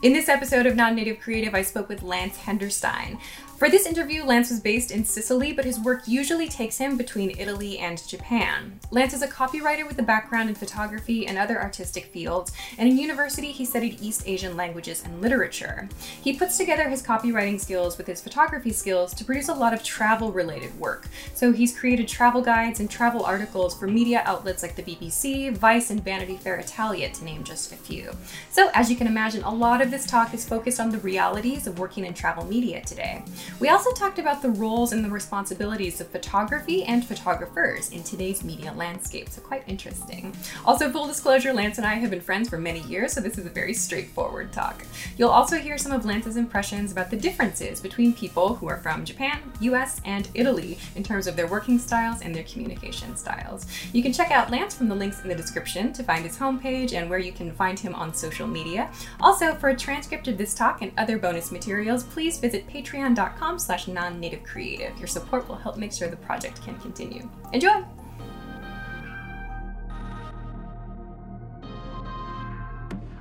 In this episode of Non Native Creative, I spoke with Lance Henderstein. For this interview, Lance was based in Sicily, but his work usually takes him between Italy and Japan. Lance is a copywriter with a background in photography and other artistic fields, and in university, he studied East Asian languages and literature. He puts together his copywriting skills with his photography skills to produce a lot of travel related work. So he's created travel guides and travel articles for media outlets like the BBC, Vice, and Vanity Fair Italia, to name just a few. So, as you can imagine, a lot of this talk is focused on the realities of working in travel media today. We also talked about the roles and the responsibilities of photography and photographers in today's media landscape, so quite interesting. Also, full disclosure, Lance and I have been friends for many years, so this is a very straightforward talk. You'll also hear some of Lance's impressions about the differences between people who are from Japan, US, and Italy in terms of their working styles and their communication styles. You can check out Lance from the links in the description to find his homepage and where you can find him on social media. Also, for a transcript of this talk and other bonus materials, please visit patreon.com patreon.com slash non-native creative. Your support will help make sure the project can continue. Enjoy!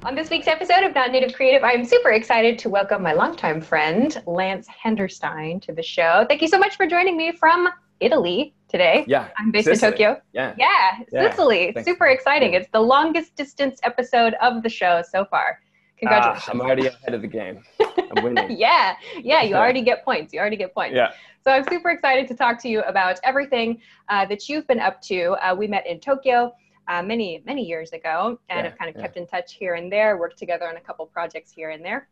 On this week's episode of Non Native Creative, I'm super excited to welcome my longtime friend, Lance Henderstein, to the show. Thank you so much for joining me from Italy today. Yeah. I'm based Sicily. in Tokyo. Yeah. Yeah, Yeah. Sicily. Thanks. Super exciting. Yeah. It's the longest distance episode of the show so far. Congratulations. Ah, I'm already ahead of the game. I'm winning. yeah, yeah, you already get points. You already get points. yeah. So I'm super excited to talk to you about everything uh, that you've been up to. Uh, we met in Tokyo uh, many, many years ago and Yeah, have kind of yeah. kept in touch here and there, worked together on a couple projects here and there.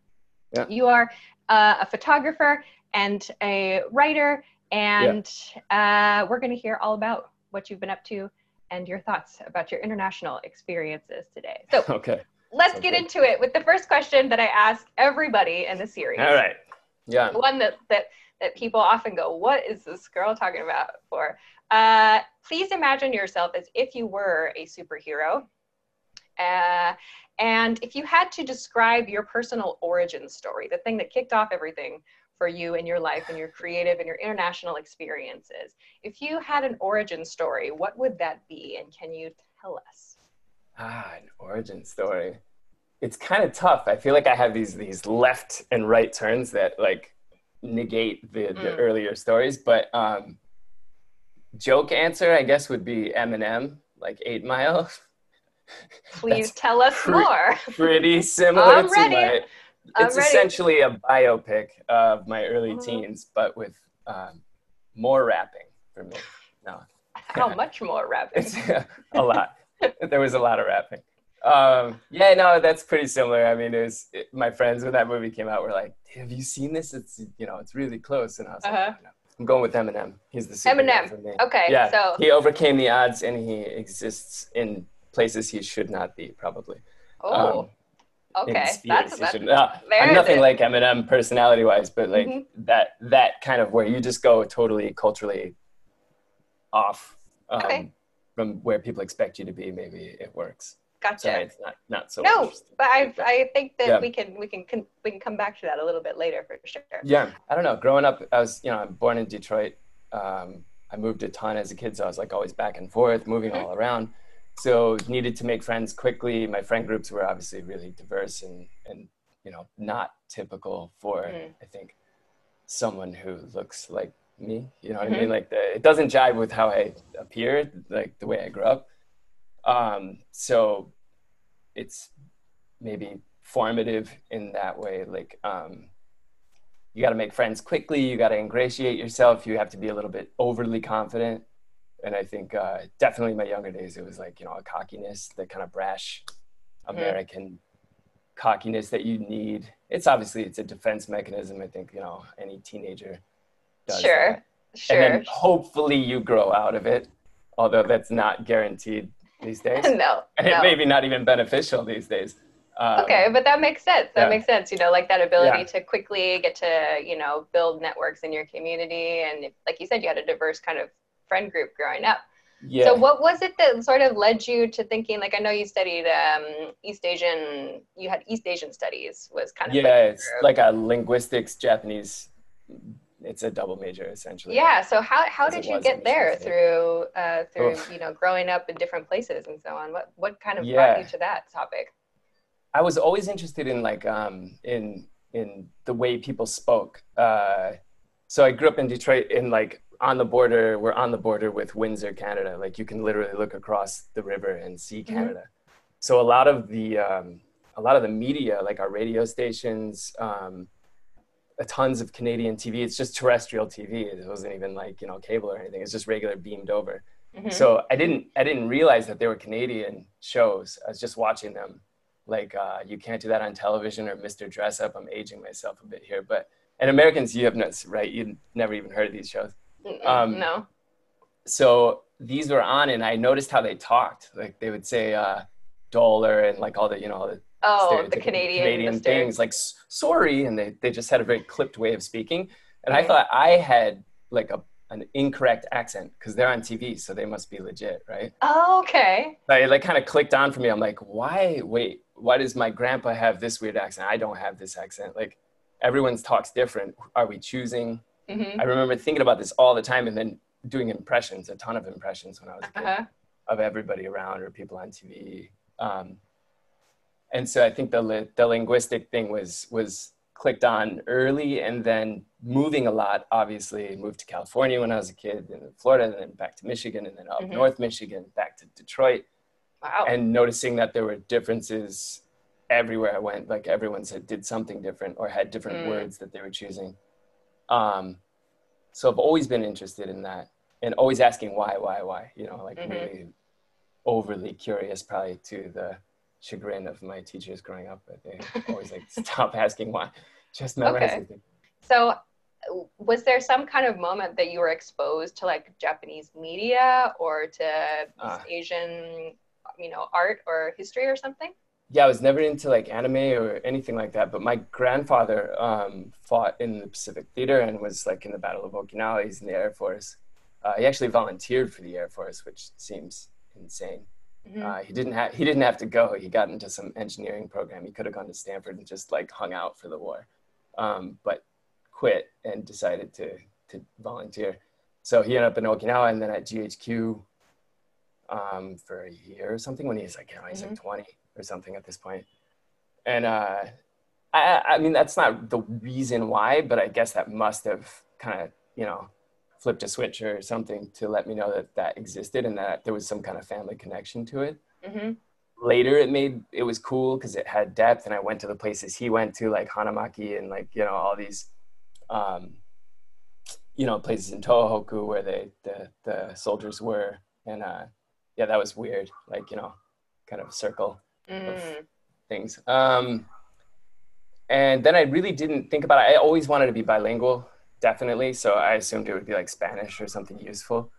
Yeah. You are uh, a photographer and a writer, and uh, we're going to hear all about what you've been up to and your thoughts about your international experiences today. So Okay. Let's Sounds get into it with the first question that I ask everybody in the series All right. Yeah. the one that that that people often go, "What is this girl talking about?" For uh, please imagine yourself as if you were a superhero, uh, and if you had to describe your personal origin story, the thing that kicked off everything for you in your life and your creative and your international experiences, if you had an origin story, what would that be, and can you tell us? Ah, an origin story. It's kind of tough. I feel like I have these these left and right turns that like negate the, the Mm. earlier stories. But um, joke answer, I guess, would be Eminem, like Eight Mile. Please tell us pre- more. Pretty similar I'm to my. It's essentially a biopic of my early Mhm. teens, but with um, more rapping for me. No, How much more rapping? a lot. There was a lot of rapping. Um, yeah, no, that's pretty similar. I mean, it was it, my friends when that movie came out were like, "Have you seen this? It's you know, it's really close." And I was Uh-huh. like, no. "I'm going with Eminem. He's the Eminem. for me." Okay, Yeah, so he overcame the odds, and he exists in places he should not be, probably. oh, um, okay, that's that's no, I'm nothing is. like Eminem personality wise, but like Mhm. that that kind of where you just go totally culturally off um, Okay. From where people expect you to be. Maybe it works. gotcha. Sorry, it's not not so. no, but I I think that Yeah. we can we can we can come back to that a little bit later for sure. Yeah, I don't know. Growing up, I was you know I'm born in Detroit. Um, I moved a ton as a kid, so I was like always back and forth, moving Mhm. all around. So needed to make friends quickly. My friend groups were obviously really diverse and and you know not typical for Mm. I think someone who looks like me. You know what Mhm. I mean? Like the, it doesn't jive with how I appear, like the way I grew up. Um, so it's maybe formative in that way. Like um, you got to make friends quickly. You got to ingratiate yourself. You have to be a little bit overly confident. And I think uh, definitely in my younger days, it was like, you know, a cockiness, the kind of brash American cockiness that you need. It's obviously, it's a defense mechanism. I think, you know, any teenager does Sure, that. sure. And then hopefully you grow out of it, although that's not guaranteed these days. no, And no. it may be not even beneficial these days. Um, okay, but that makes sense. That yeah. makes sense. You know, like that ability Yeah. to quickly get to you know build networks in your community, and like you said, you had a diverse kind of friend group growing up. Yeah. So what was it that sort of led you to thinking like I know you studied um, East Asian you had East Asian studies was kind of yeah, like, it's like a linguistics, Japanese. It's a double major essentially. yeah so how, how did you get there through uh, through Oof. you know growing up in different places and so on what what kind of Yeah. brought you to that topic I was always interested in like um, in in the way people spoke. Uh, so I grew up in Detroit in like on the border. We're on the border with Windsor, Canada. Like you can literally look across the river and see mm-hmm. Canada. Mm-hmm. So a lot of the um, a lot of the media, like our radio stations, um, tons of Canadian TV. It's just terrestrial TV. It wasn't even like you know cable or anything. It's just regular beamed over. Mm-hmm. So I didn't I didn't realize that they were Canadian shows. I was just watching them. Like uh, you can't do that on television or Mr. Dressup. I'm aging myself a bit here, but and Americans, you have no right. You never even heard of these shows. Um, no. So these were on, and I noticed how they talked. Like they would say uh, dollar and like all the you know all the oh the Canadian Canadian the things like sorry, and they they just had a very clipped way of speaking. And I thought I had like a an incorrect accent because they're on TV, so they must be legit, right? Oh, okay. I like kind of clicked on for me. I'm like, why? Wait, why does my grandpa have this weird accent? I don't have this accent. Like, everyone's talks different. Are we choosing? Mm-hmm. I remember thinking about this all the time, and then doing impressions, a ton of impressions when I was a kid, uh-huh. of everybody around or people on TV. Um, and so I think the the linguistic thing was was clicked on early and then moving a lot obviously moved to california when i was a kid and then florida and then back to michigan and then up mm-hmm. north michigan back to detroit wow. and noticing that there were differences everywhere i went like everyone said did something different or had different mm. words that they were choosing um, so i've always been interested in that and always asking why why why you know like mm-hmm. really overly curious probably to the chagrin of my teachers growing up, but they always like stop asking why. Just memorize okay. everything. So was there some kind of moment that you were exposed to like Japanese media or to uh, Asian, you know, art or history or something? Yeah, I was never into like anime or anything like that. But my grandfather um, fought in the Pacific Theater and was like in the Battle of Okinawa. He's in the Air Force. Uh, he actually volunteered for the Air Force, which seems insane. Mm-hmm. Uh, he didn't have he didn't have to go. He got into some engineering program. He could have gone to Stanford and just like hung out for the war, um, but quit and decided to to volunteer. So he ended up in Okinawa and then at GHQ um, for a year or something when he's like, you know, he's mm-hmm. like 20 or something at this point. And uh, I, I mean, that's not the reason why, but I guess that must have kind of, you know, flipped a switch or something to let me know that that existed and that there was some kind of family connection to it. Mm-hmm. Later, it made it was cool because it had depth, and I went to the places he went to, like Hanamaki and like you know all these, um, you know, places in Tohoku where they the the soldiers were, and uh, yeah, that was weird. Like you know, kind of circle mm. of things. Um, and then I really didn't think about it. I always wanted to be bilingual definitely. So I assumed it would be like Spanish or something useful.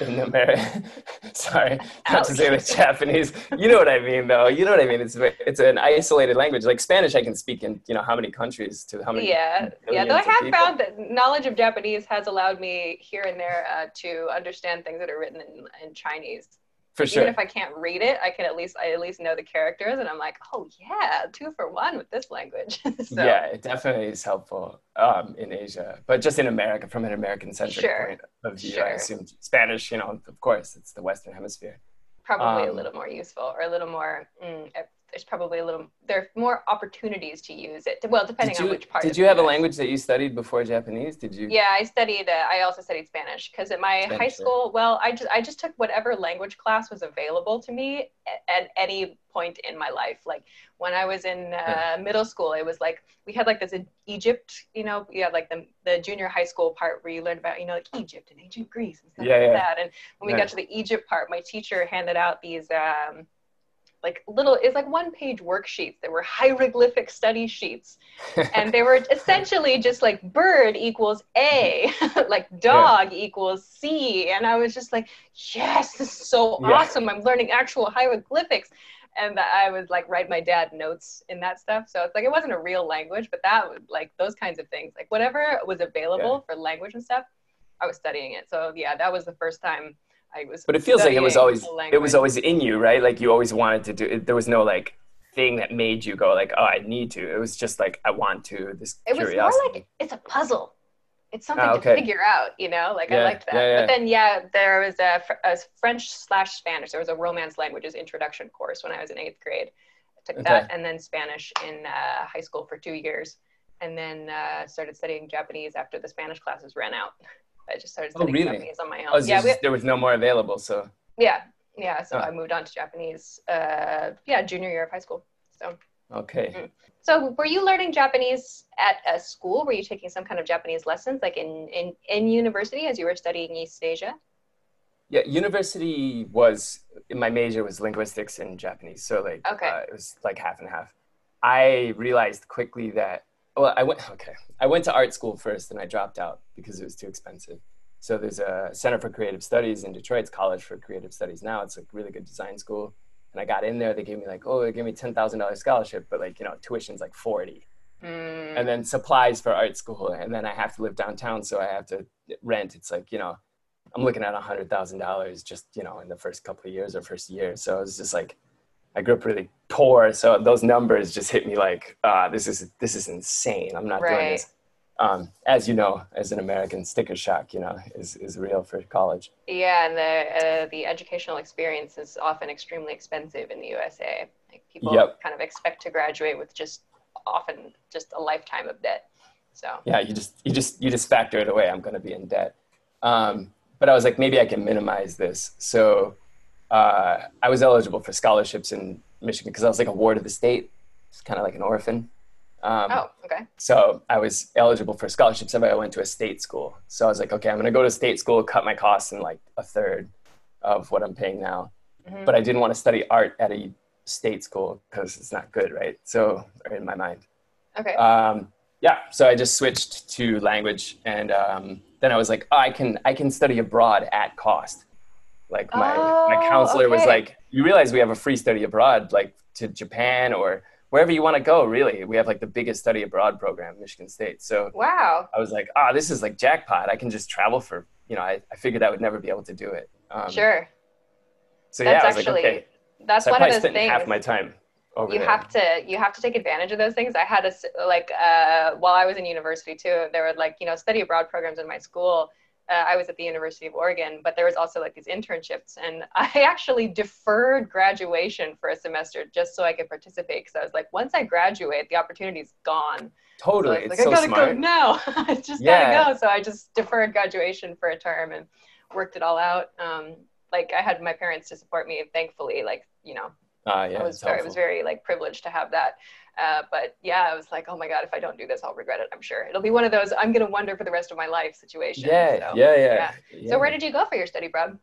In America, sorry, not to say the Japanese. You know what I mean, though. You know what I mean. It's it's an isolated language. Like Spanish, I can speak in you know how many countries to how many. Yeah, yeah. Though I have people. found that knowledge of Japanese has allowed me here and there uh, to understand things that are written in, in Chinese for sure. Even if I can't read it, I can at least I at least know the characters, and I'm like, oh yeah, two for one with this language. so, yeah, it definitely is helpful um, in Asia, but just in America, from an American centric sure. point of view, sure. I assume Spanish. You know, of course, it's the Western Hemisphere. Probably um, a little more useful, or a little more mm, there's probably a little there are more opportunities to use it well depending you, on which part did you have a language that you studied before japanese? Did you yeah i studied uh, i also studied spanish because at my spanish, high school well i just i just took whatever language class was available to me at, at any point in my life. Like when i was in uh, middle school it was like we had like this egypt you know you had like the, the junior high school part where you learned about you know like egypt and ancient greece and stuff yeah, like yeah. that. And when we got to the egypt part my teacher handed out these um, like little it's like one page worksheets. That were hieroglyphic study sheets. And they were essentially just like bird equals a like dog yeah. equals c. And i was just like yes this is so yeah. awesome. I'm learning actual hieroglyphics. And i would like write my dad notes in that stuff. So it's like it wasn't a real language but that would like those kinds of things. Like whatever was available yeah. for language and stuff i was studying it. So yeah that was the first time I was. But it feels like it was always it was always in you, right? Like you always wanted to do. it. There was no like thing that made you go like, oh, I need to. It was just like I want to. This it curiosity. was more like it's a puzzle. It's something ah, okay. to figure out, you know. Like yeah, I liked that. Yeah, yeah. But then, yeah, there was a, a French slash Spanish. There was a Romance languages introduction course when I was in eighth grade. I took okay. that and then Spanish in uh, high school for two years, and then uh, started studying Japanese after the Spanish classes ran out. I just started oh, studying oh, really? Japanese on my own. Oh, yeah, just, we, there was no more available, so. Yeah, yeah. So oh. I moved on to Japanese. Uh, yeah, junior year of high school. So. Okay. Mm-hmm. So were you learning Japanese at a school? Were you taking some kind of Japanese lessons, like in in in university as you were studying East Asia? Yeah, university was my major was linguistics and Japanese, so like okay. uh, it was like half and half. I realized quickly that well, I went okay. I went to art school first, and I dropped out because it was too expensive. So there's a Center for Creative Studies in Detroit. It's College for Creative Studies now. It's a really good design school. And I got in there. They gave me like, oh, they gave me ten thousand dollars scholarship, but like you know, tuition's like forty. Mm. And then supplies for art school, and then I have to live downtown, so I have to rent. It's like you know, I'm looking at a hundred thousand dollars just you know in the first couple of years or first year. So it's just like I grew up really poor, so those numbers just hit me like, uh, this is this is insane. I'm not right. doing this. Um, as you know, as an American, sticker shock, you know, is, is real for college. Yeah, and the uh, the educational experience is often extremely expensive in the USA. Like people yep. kind of expect to graduate with just often just a lifetime of debt. So yeah, you just you just you just factor it away. I'm going to be in debt. Um, but I was like, maybe I can minimize this. So uh, I was eligible for scholarships in Michigan because I was like a ward of the state. It's kind of like an orphan. Um, oh, okay. So I was eligible for scholarships if I went to a state school. So I was like, okay, I'm going to go to state school, cut my costs in like a third of what I'm paying now. Mm-hmm. But I didn't want to study art at a state school because it's not good, right? So in my mind. Okay. Um, yeah. So I just switched to language, and um, then I was like, oh, I can I can study abroad at cost. Like my, oh, my counselor okay. was like, you realize we have a free study abroad, like to Japan or wherever you want to go, really. We have like the biggest study abroad program, Michigan State. So wow, I was like, ah, oh, this is like jackpot. I can just travel for, you know, I, I figured I would never be able to do it. Um, sure. So that's yeah, I was actually, like, okay. That's so one of those things. Half my time. you there. have to you have to take advantage of those things. I had a like uh, while I was in university too. There were like you know study abroad programs in my school uh, I was at the University of Oregon, but there was also like these internships, and I actually deferred graduation for a semester just so I could participate because I was like, once I graduate, the opportunity's gone. Totally, so I like, I gotta smart. go now. I just yeah. gotta go. So I just deferred graduation for a term and worked it all out. Um, like I had my parents to support me, thankfully. Like you know, uh, yeah, I was very, I was very like privileged to have that. Uh, but yeah, I was like, oh my God, if I don't do this, I'll regret it. I'm sure it'll be one of those I'm going to wonder for the rest of my life situations. Yeah, so, yeah, yeah, yeah, So where did you go for your study, Brad?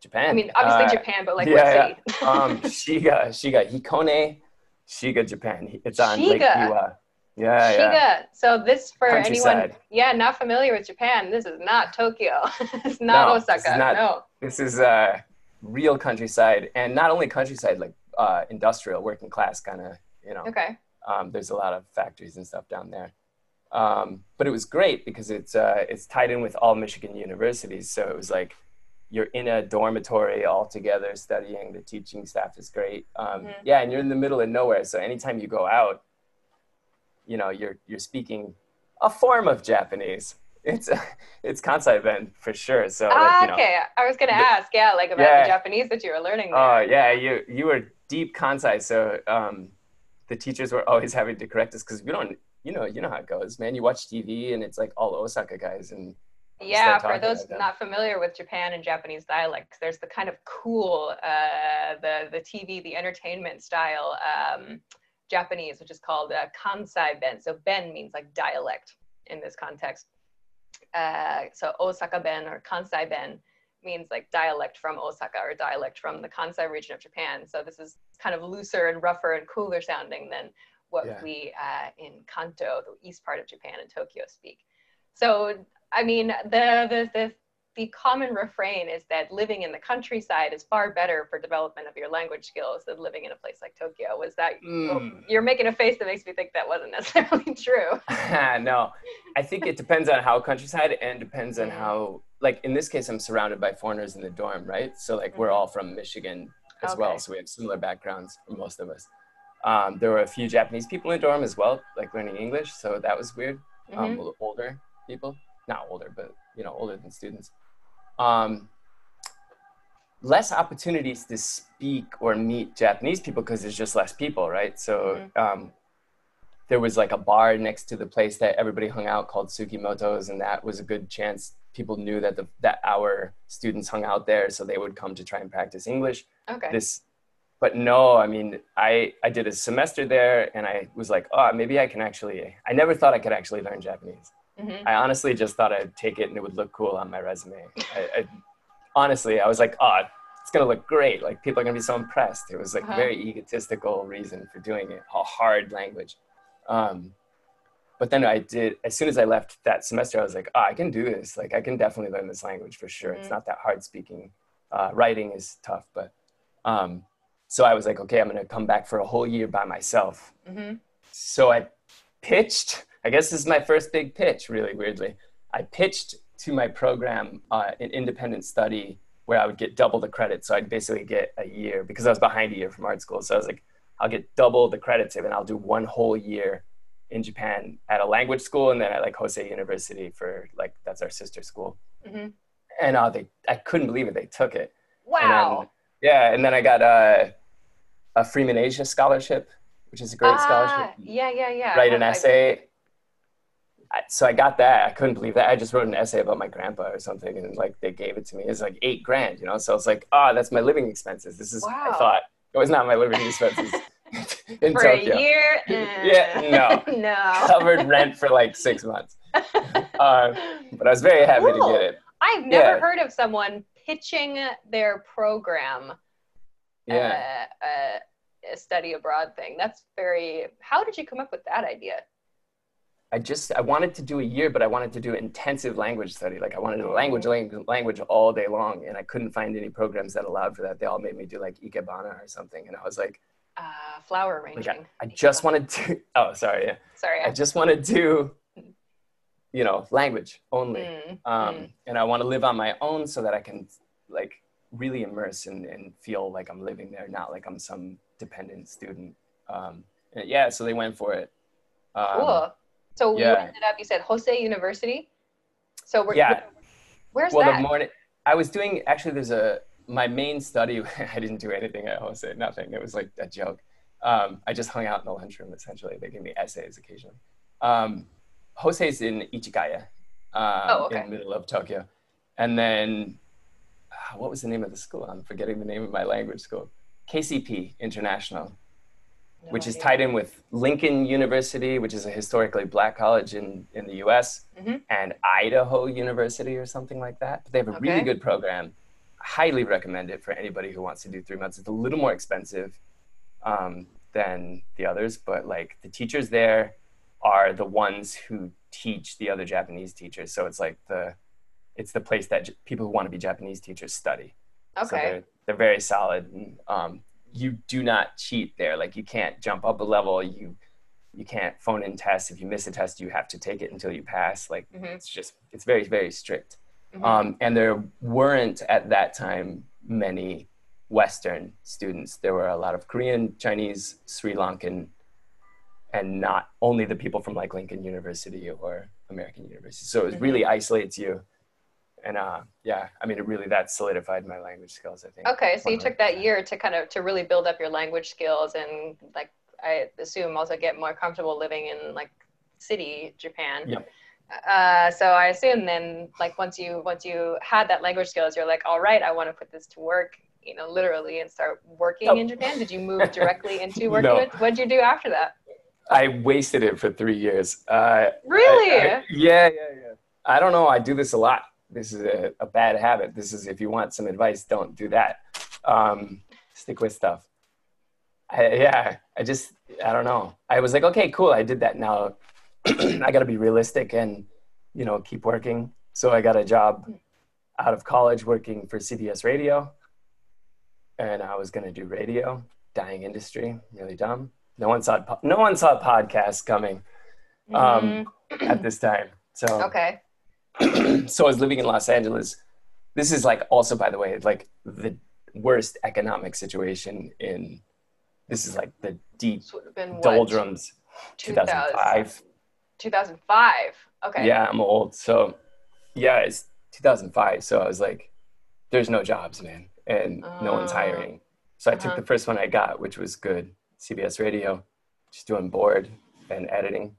Japan. I mean, obviously uh, Japan, but like yeah, what city? um, Shiga, Shiga, Hikone, Shiga, Japan. It's on Shiga. Lake Biwa. Yeah, Shiga. Yeah. So this for anyone, yeah, not familiar with Japan. This is not Tokyo. it's not no, Osaka. This not, no. This is uh, real countryside, and not only countryside, like uh, industrial, working class kind of you know. Okay. Um, there's a lot of factories and stuff down there. Um, but it was great because it's uh, it's tied in with all Michigan universities. So it was like you're in a dormitory all together studying. The teaching staff is great. Um, mm-hmm. Yeah, and you're in the middle of nowhere. So anytime you go out, you know you're you're speaking a form of Japanese. It's it's Kansai Ben for sure. So ah, like, you know, okay. I was gonna ask, yeah, like about yeah. the Japanese that you were learning. Oh yeah, you you were deep Kansai. So um, the teachers were always having to correct us because we don't, you know, you know how it goes, man. You watch TV and it's like all Osaka guys and yeah for those not familiar with japan and japanese dialects there's the kind of cool uh, the the tv the entertainment style um, japanese which is called uh, kansai ben. So ben means like dialect in this context. Uh, so osaka ben or kansai ben means like dialect from Osaka or dialect from the Kansai region of Japan. So this is kind of looser and rougher and cooler sounding than what yeah. we uh, in Kanto, the east part of Japan and Tokyo speak. So I mean, the, the the the common refrain is that living in the countryside is far better for development of your language skills than living in a place like Tokyo. Was that mm. oh, you're making a face that makes me think that wasn't necessarily true? no, I think it depends on how countryside and depends on how like in this case I'm surrounded by foreigners in the dorm, right? So like mm-hmm. we're all from Michigan as okay. well, so we have similar backgrounds for most of us. Um, there were a few Japanese people in dorm as well, like learning English, so that was weird. Um, mm-hmm. older people, not older, but you know, older than students. Um, less opportunities to speak or meet Japanese people because there's just less people, right? So Mhm. um, there was like a bar next to the place that everybody hung out called Tsukimoto's, and that was a good chance. People knew that the that our students hung out there, so they would come to try and practice English. Okay. This, but no, I mean, I I did a semester there, and I was like, oh, maybe I can actually. I never thought I could actually learn Japanese. Mhm. I honestly just thought I'd take it and it would look cool on my resume. I, I, honestly, I was like, oh, it's gonna look great. Like people are gonna be so impressed. It was like Uh-huh. a very egotistical reason for doing it, a hard language. Um, but then I did. As soon as I left that semester, I was like, oh, I can do this. Like I can definitely learn this language for sure. It's Mhm. not that hard speaking. Uh, writing is tough, but um, so I was like, okay, I'm gonna come back for a whole year by myself Mhm. so I pitched. I guess this is my first big pitch, really weirdly. I pitched to my program uh, an independent study where I would get double the credit. So I'd basically get a year because I was behind a year from art school. So I was like, I'll get double the credits and I'll do one whole year in Japan at a language school and then at like Hosei University for like that's our sister school. Mhm. And uh, they, I couldn't believe it. They took it. And then- Wow. yeah, and then I got a, a Freeman Asia scholarship, which is a great Ah, scholarship yeah, yeah, yeah. write an essay. I, so I got that. I couldn't believe that. I just wrote an essay about my grandpa or something, and like they gave it to me. It's like eight grand, you know. So it's like, ah, that's my living expenses. This is. I thought it was not my living expenses in for Tokyo. a year. Yeah, no, no. Covered rent for like six months, uh, but I was very happy Cool. to get it. I've never Yeah. heard of someone pitching their program Yeah. uh, uh, a study abroad thing. That's very. How did you come up with that idea? I just I wanted to do a year, but I wanted to do intensive language study. Like I wanted to language lang- language all day long, and I couldn't find any programs that allowed for that. They all made me do like ikebana or something, and I was like, Uh, flower like arranging. I, I just wanted to. Oh, sorry. Yeah, Sorry. I just want to do, you know, language only, Mm, um, mm. and I want to live on my own so that I can like really immerse and, and feel like I'm living there, not like I'm some dependent student. Um, yeah, so they went for it. Um, cool. So you ended up. You said Hosei University. So we're, Yeah. Where's well, that? the morning I was doing actually. There's a my main study. I didn't do anything at Hosei. Nothing. It was like a joke. Um, I just hung out in the lunchroom. Essentially, they gave me essays occasionally. Um, Hosei's in Ichigaya, um, Oh, okay. in the middle of Tokyo, and then ah, what was the name of the school? I'm forgetting the name of my language school. KCP International, No which is tied in with Lincoln University, which is a historically black college in, in the US, Mhm. and Idaho University or something like that. But they have a really good program. Highly recommend it for anybody who wants to do three months. It's a little more expensive um, than the others, but like the teachers there are the ones who teach the other Japanese teachers. So it's like the it's the place that J- people who want to be Japanese teachers study. So Okay. they're, they're very solid. And, um, you do not cheat there. Like you can't jump up a level. You you can't phone in tests. If you miss a test, you have to take it until you pass. Like Mhm. it's just it's very very strict. Mhm. Um, and there weren't at that time many Western students. There were a lot of Korean, Chinese, Sri Lankan, and not only the people from like Lincoln University or American University. So it really isolates you. And uh, yeah, I mean, it really that solidified my language skills. I think. Okay, so you took that year to kind of to really build up your language skills and like I assume also get more comfortable living in like city Japan. Yep. Uh, so I assume then like once you once you had that language skills, you're like, all right, I want to put this to work, you know, literally and start working Nope. in Japan. Did you move directly into working? No. With, what'd you do after that? I wasted it for three years. Uh, Really? I- I- yeah, yeah, yeah. I don't know. I do this a lot. This is a, a bad habit. This is if you want some advice, don't do that. Um, stick with stuff. I, yeah, I just I don't know. I was like, okay, cool. I did that. Now I got to be realistic and you know keep working. So I got a job out of college working for CBS Radio, and I was gonna do radio. Dying industry, really dumb. No one saw po- no one saw podcasts coming um, at this time. So Mm-hmm. okay. so I was living in Los Angeles. This is like also, by the way, like the worst economic situation in. This is like the deep This would have been what? doldrums. 2000 2005. 2005. Okay. Yeah, I'm old. So, yeah, it's 2005. So I was like, "There's no jobs, man." and no one's Oh. hiring. So I took Uh-huh. the first one I got, which was good, CBS Radio, just doing board and editing.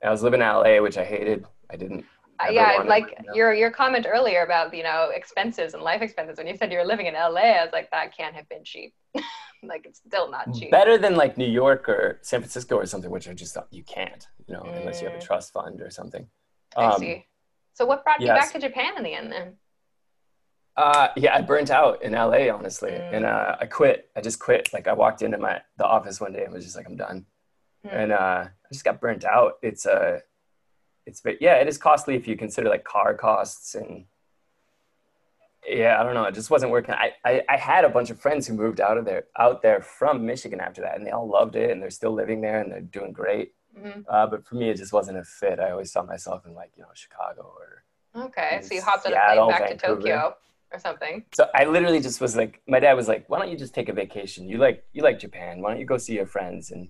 And I was living in LA, which I hated. I didn't. Uh, yeah, like live your your comment earlier about you know expenses and life expenses when you said you were living in LA, I was like that can't have been cheap. like it's still not cheap. better than like New York or San Francisco or something, which I just thought you can't, you know, unless you have a Mm. trust fund or something. I Um, see. So what brought you back to Japan in the end then? Uh, yeah, I burnt out in LA, honestly, Mm. and uh, I quit. I just quit. Like I walked into my the office one day and was just like, I'm done, Hmm. and uh, I just got burnt out. It's uh, it's but yeah, it is costly if you consider like car costs and yeah, I don't know. It just wasn't working. I, I I had a bunch of friends who moved out of there out there from Michigan after that, and they all loved it, and they're still living there, and they're doing great. hmm Uh, but for me, it just wasn't a fit. I always saw myself in like you know Chicago or Okay, so you hopped on a plane back to Tokyo or something. So I literally just was like, my dad was like, "Why don't you just take a vacation? You like you like Japan. Why don't you go see your friends and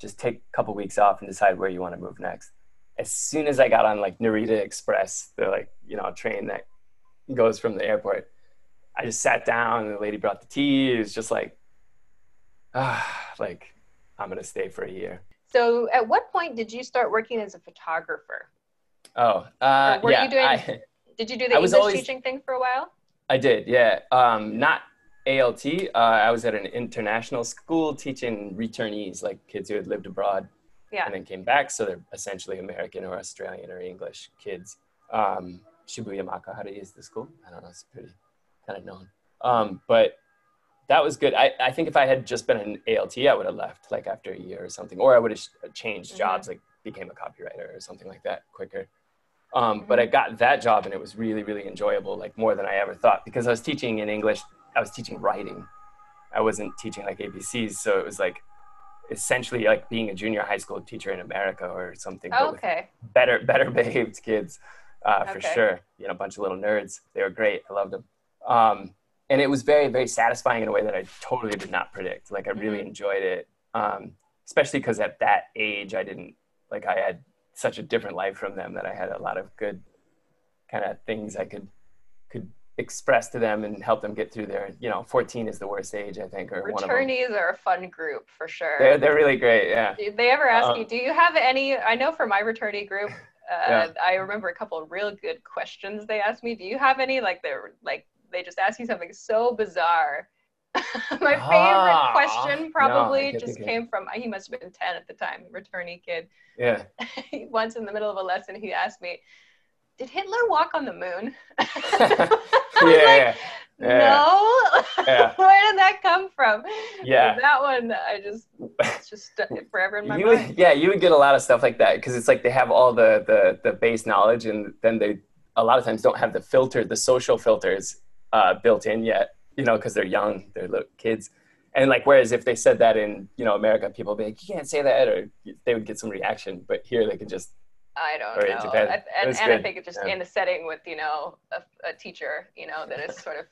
just take a couple weeks off and decide where you want to move next?" As soon as I got on like Narita Express, the like you know train that goes from the airport, I just sat down and the lady brought the tea. It was just like, ah, like I'm gonna stay for a year. So at what point did you start working as a photographer? Oh, uh, were yeah. you doing- I, Did you do the I English always- teaching thing for a while? I did, yeah. Um, not ALT. Uh, I was at an international school teaching returnees, like kids who had lived abroad Yeah. and then came back. So they're essentially American or Australian or English kids. Um, Shibuya Makuhari is the school. I don't know. It's pretty kind of known. Um, but that was good. I, I think if I had just been an ALT, I would have left like after a year or something, or I would have changed Mhm. jobs, like became a copywriter or something like that quicker. Um, But I got that job and it was really, really enjoyable, like more than I ever thought, because I was teaching in English. I was teaching writing. I wasn't teaching like ABCs, so it was like essentially like being a junior high school teacher in America or something. with okay. better better behaved kids uh, for sure. You know a bunch of little nerds. They were great. I loved them um, and it was very very satisfying in a way that i totally did not predict. Like i really Mhm. enjoyed it. Um, especially because at that age i didn't like i had such a different life from them that i had a lot of good kind of things i could could express to them and help them get through their you know 14 is the worst age i think or one of them Returnees are a fun group for sure. they're, they're really great yeah. Did they ever ask Uh, you, do you have any? I know for my returnee group, uh, Yeah. I remember a couple of real good questions they asked me. Do you have any? Like they're like they just ask you something so bizarre. my favorite Ah, question probably just came from he must have been 10 at the time, returnee kid. yeah Once in the middle of a lesson, he asked me, "Did Hitler walk on the moon?" I was yeah, like, yeah. no. Yeah. Where did that come from? Yeah. That one, I just, it's just forever in my you mind. would, yeah, you would get a lot of stuff like that because it's like they have all the, the the base knowledge, and then they a lot of times don't have the filter, the social filters uh, built in yet. You know, because they're young, they're little kids, and like whereas if they said that in you know America, people would be like, you can't say that, or they would get some reaction. But here they can just I don't Or know. Japan. I, and and I think it's just Yeah. in a setting with, you know, a, a teacher, you know, that is sort of,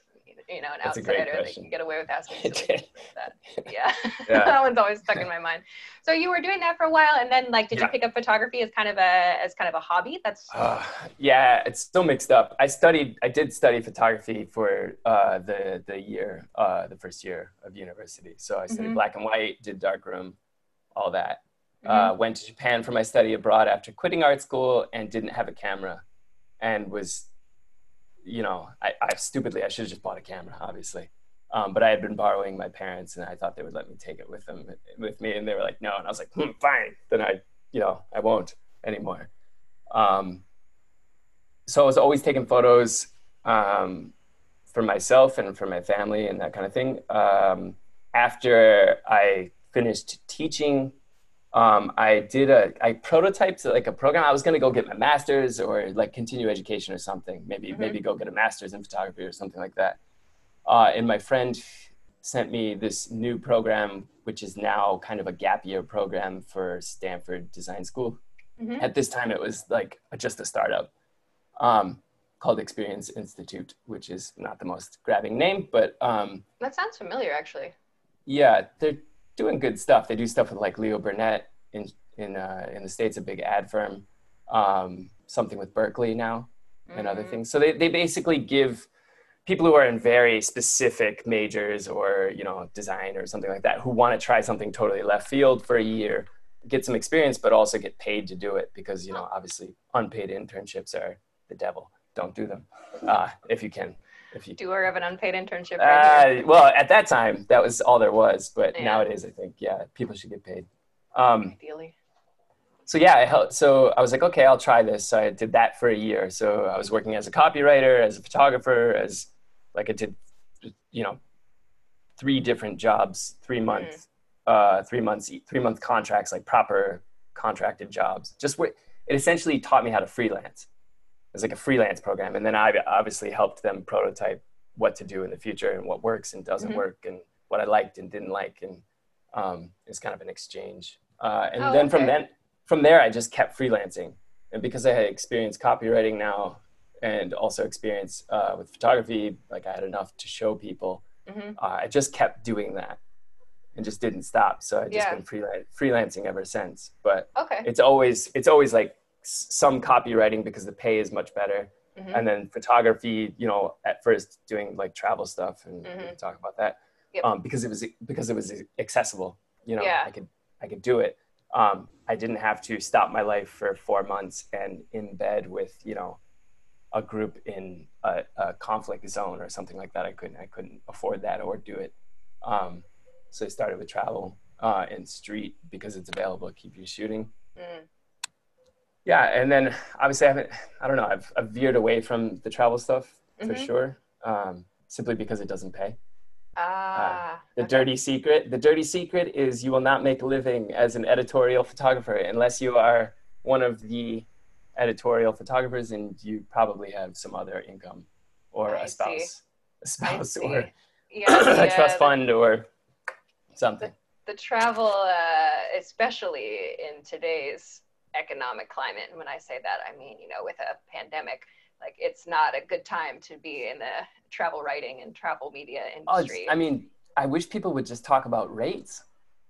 you know, an That's outsider. Question. can get away with asking like that. Yeah. Yeah. that one's always stuck in my mind. So you were doing that for a while and then like, did you pick up photography as kind of a, as kind of a hobby? That's, Uh, yeah, it's still mixed up. I studied, I did study photography for uh, the the year, uh, the first year of university. So I studied Mhm. black and white, did darkroom, all that. Mhm. Uh, went to Japan for my study abroad after quitting art school and didn't have a camera, and was, you know, I, I stupidly I should have just bought a camera, obviously. Um, but I had been borrowing my parents, and I thought they would let me take it with them with me, and they were like, no, and I was like, hmm, fine, then I, you know, I won't anymore. Um, so I was always taking photos um, for myself and for my family and that kind of thing. Um, after I finished teaching, um, I did a I prototyped like a program. I was going to go get my master's or like continue education or something. Maybe Mhm. maybe go get a master's in photography or something like that. Uh, and my friend sent me this new program, which is now kind of a gap year program for Stanford Design School Mhm. at this time it was like just a startup um, called experience institute which is not the most grabbing name but um, that sounds familiar actually. yeah they're doing good stuff. They do stuff with like leo burnett in in, uh, in the states a big ad firm um, something with berkeley now and other Mm. things. So they, they basically give people who are in very specific majors or you know design or something like that who want to try something totally left field for a year get some experience but also get paid to do it because you know obviously unpaid internships are the devil. Don't do them uh, if you can you doer of an unpaid internship right uh, well at that time that was all there was but yeah. nowadays i think yeah people should get paid um, ideally so yeah i helped so i was like okay i'll try this so i did that for a year so i was working as a copywriter as a photographer as like I did, you know, three different jobs, three hmm. months, mm. uh, three months, three month contracts, like proper contracted jobs. Just what it essentially taught me how to freelance. Was like a freelance program, and then I obviously helped them prototype what to do in the future and what works and doesn't mm-hmm. work, and what I liked and didn't like, and um, it's kind of an exchange. Uh, and oh, then okay. from then from there, I just kept freelancing, and because I had experience copywriting now, and also experience uh, with photography. Like I had enough to show people. Mm-hmm. Uh, I just kept doing that and just didn't stop. So I've just yeah. been freelancing ever since. But okay. it's always it's always like some copywriting because the pay is much better. Mm-hmm. And then photography, you know, at first doing like travel stuff and mm-hmm. talk about that yep. um, because it was because it was accessible. You know, yeah. I could I could do it. Um, I didn't have to stop my life for four months and in bed with you know a group in a, a, conflict zone or something like that. I couldn't I couldn't afford that or do it. Um, so I started with travel uh, and street because it's available keep you shooting. Mm. Yeah, and then obviously I haven't I don't know I've, I've veered away from the travel stuff for mm-hmm. sure um, simply because it doesn't pay. Ah, uh, the okay. dirty secret. The dirty secret is you will not make a living as an editorial photographer unless you are one of the editorial photographers and you probably have some other income or I a spouse see. a spouse or yeah, a trust fund or something the, the travel uh, especially in today's economic climate. And when i say that i mean you know with a pandemic like it's not a good time to be in the travel writing and travel media oh, industry. Oh, i mean i wish people would just talk about rates.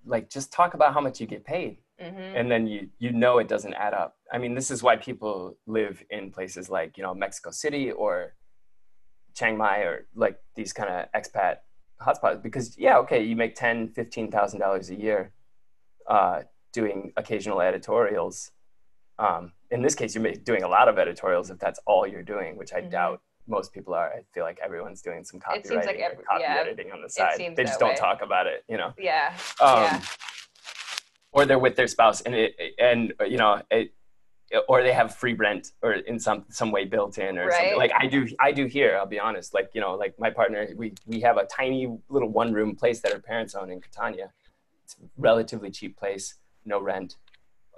Like just talk about how much you get paid. Mm-hmm. and then you you know it doesn't add up. I mean this is why people live in places like you know mexico city or chiang mai or like these kind of expat hotspots. Because yeah okay you make 10 15000 dollars a year uh, doing occasional editorials um, in this case you're doing a lot of editorials if that's all you're doing which i mm-hmm. doubt most people are. I feel like everyone's doing some copywriting like every, copy yeah, editing on the side. They just don't way. talk about it, you know. Yeah. Um, yeah. Or they're with their spouse, and it, and you know, it, or they have free rent or in some some way built in or right. something. Like I do, I do here. I'll be honest. Like you know, like my partner, we we have a tiny little one room place that our parents own in Catania. It's a relatively cheap place, no rent.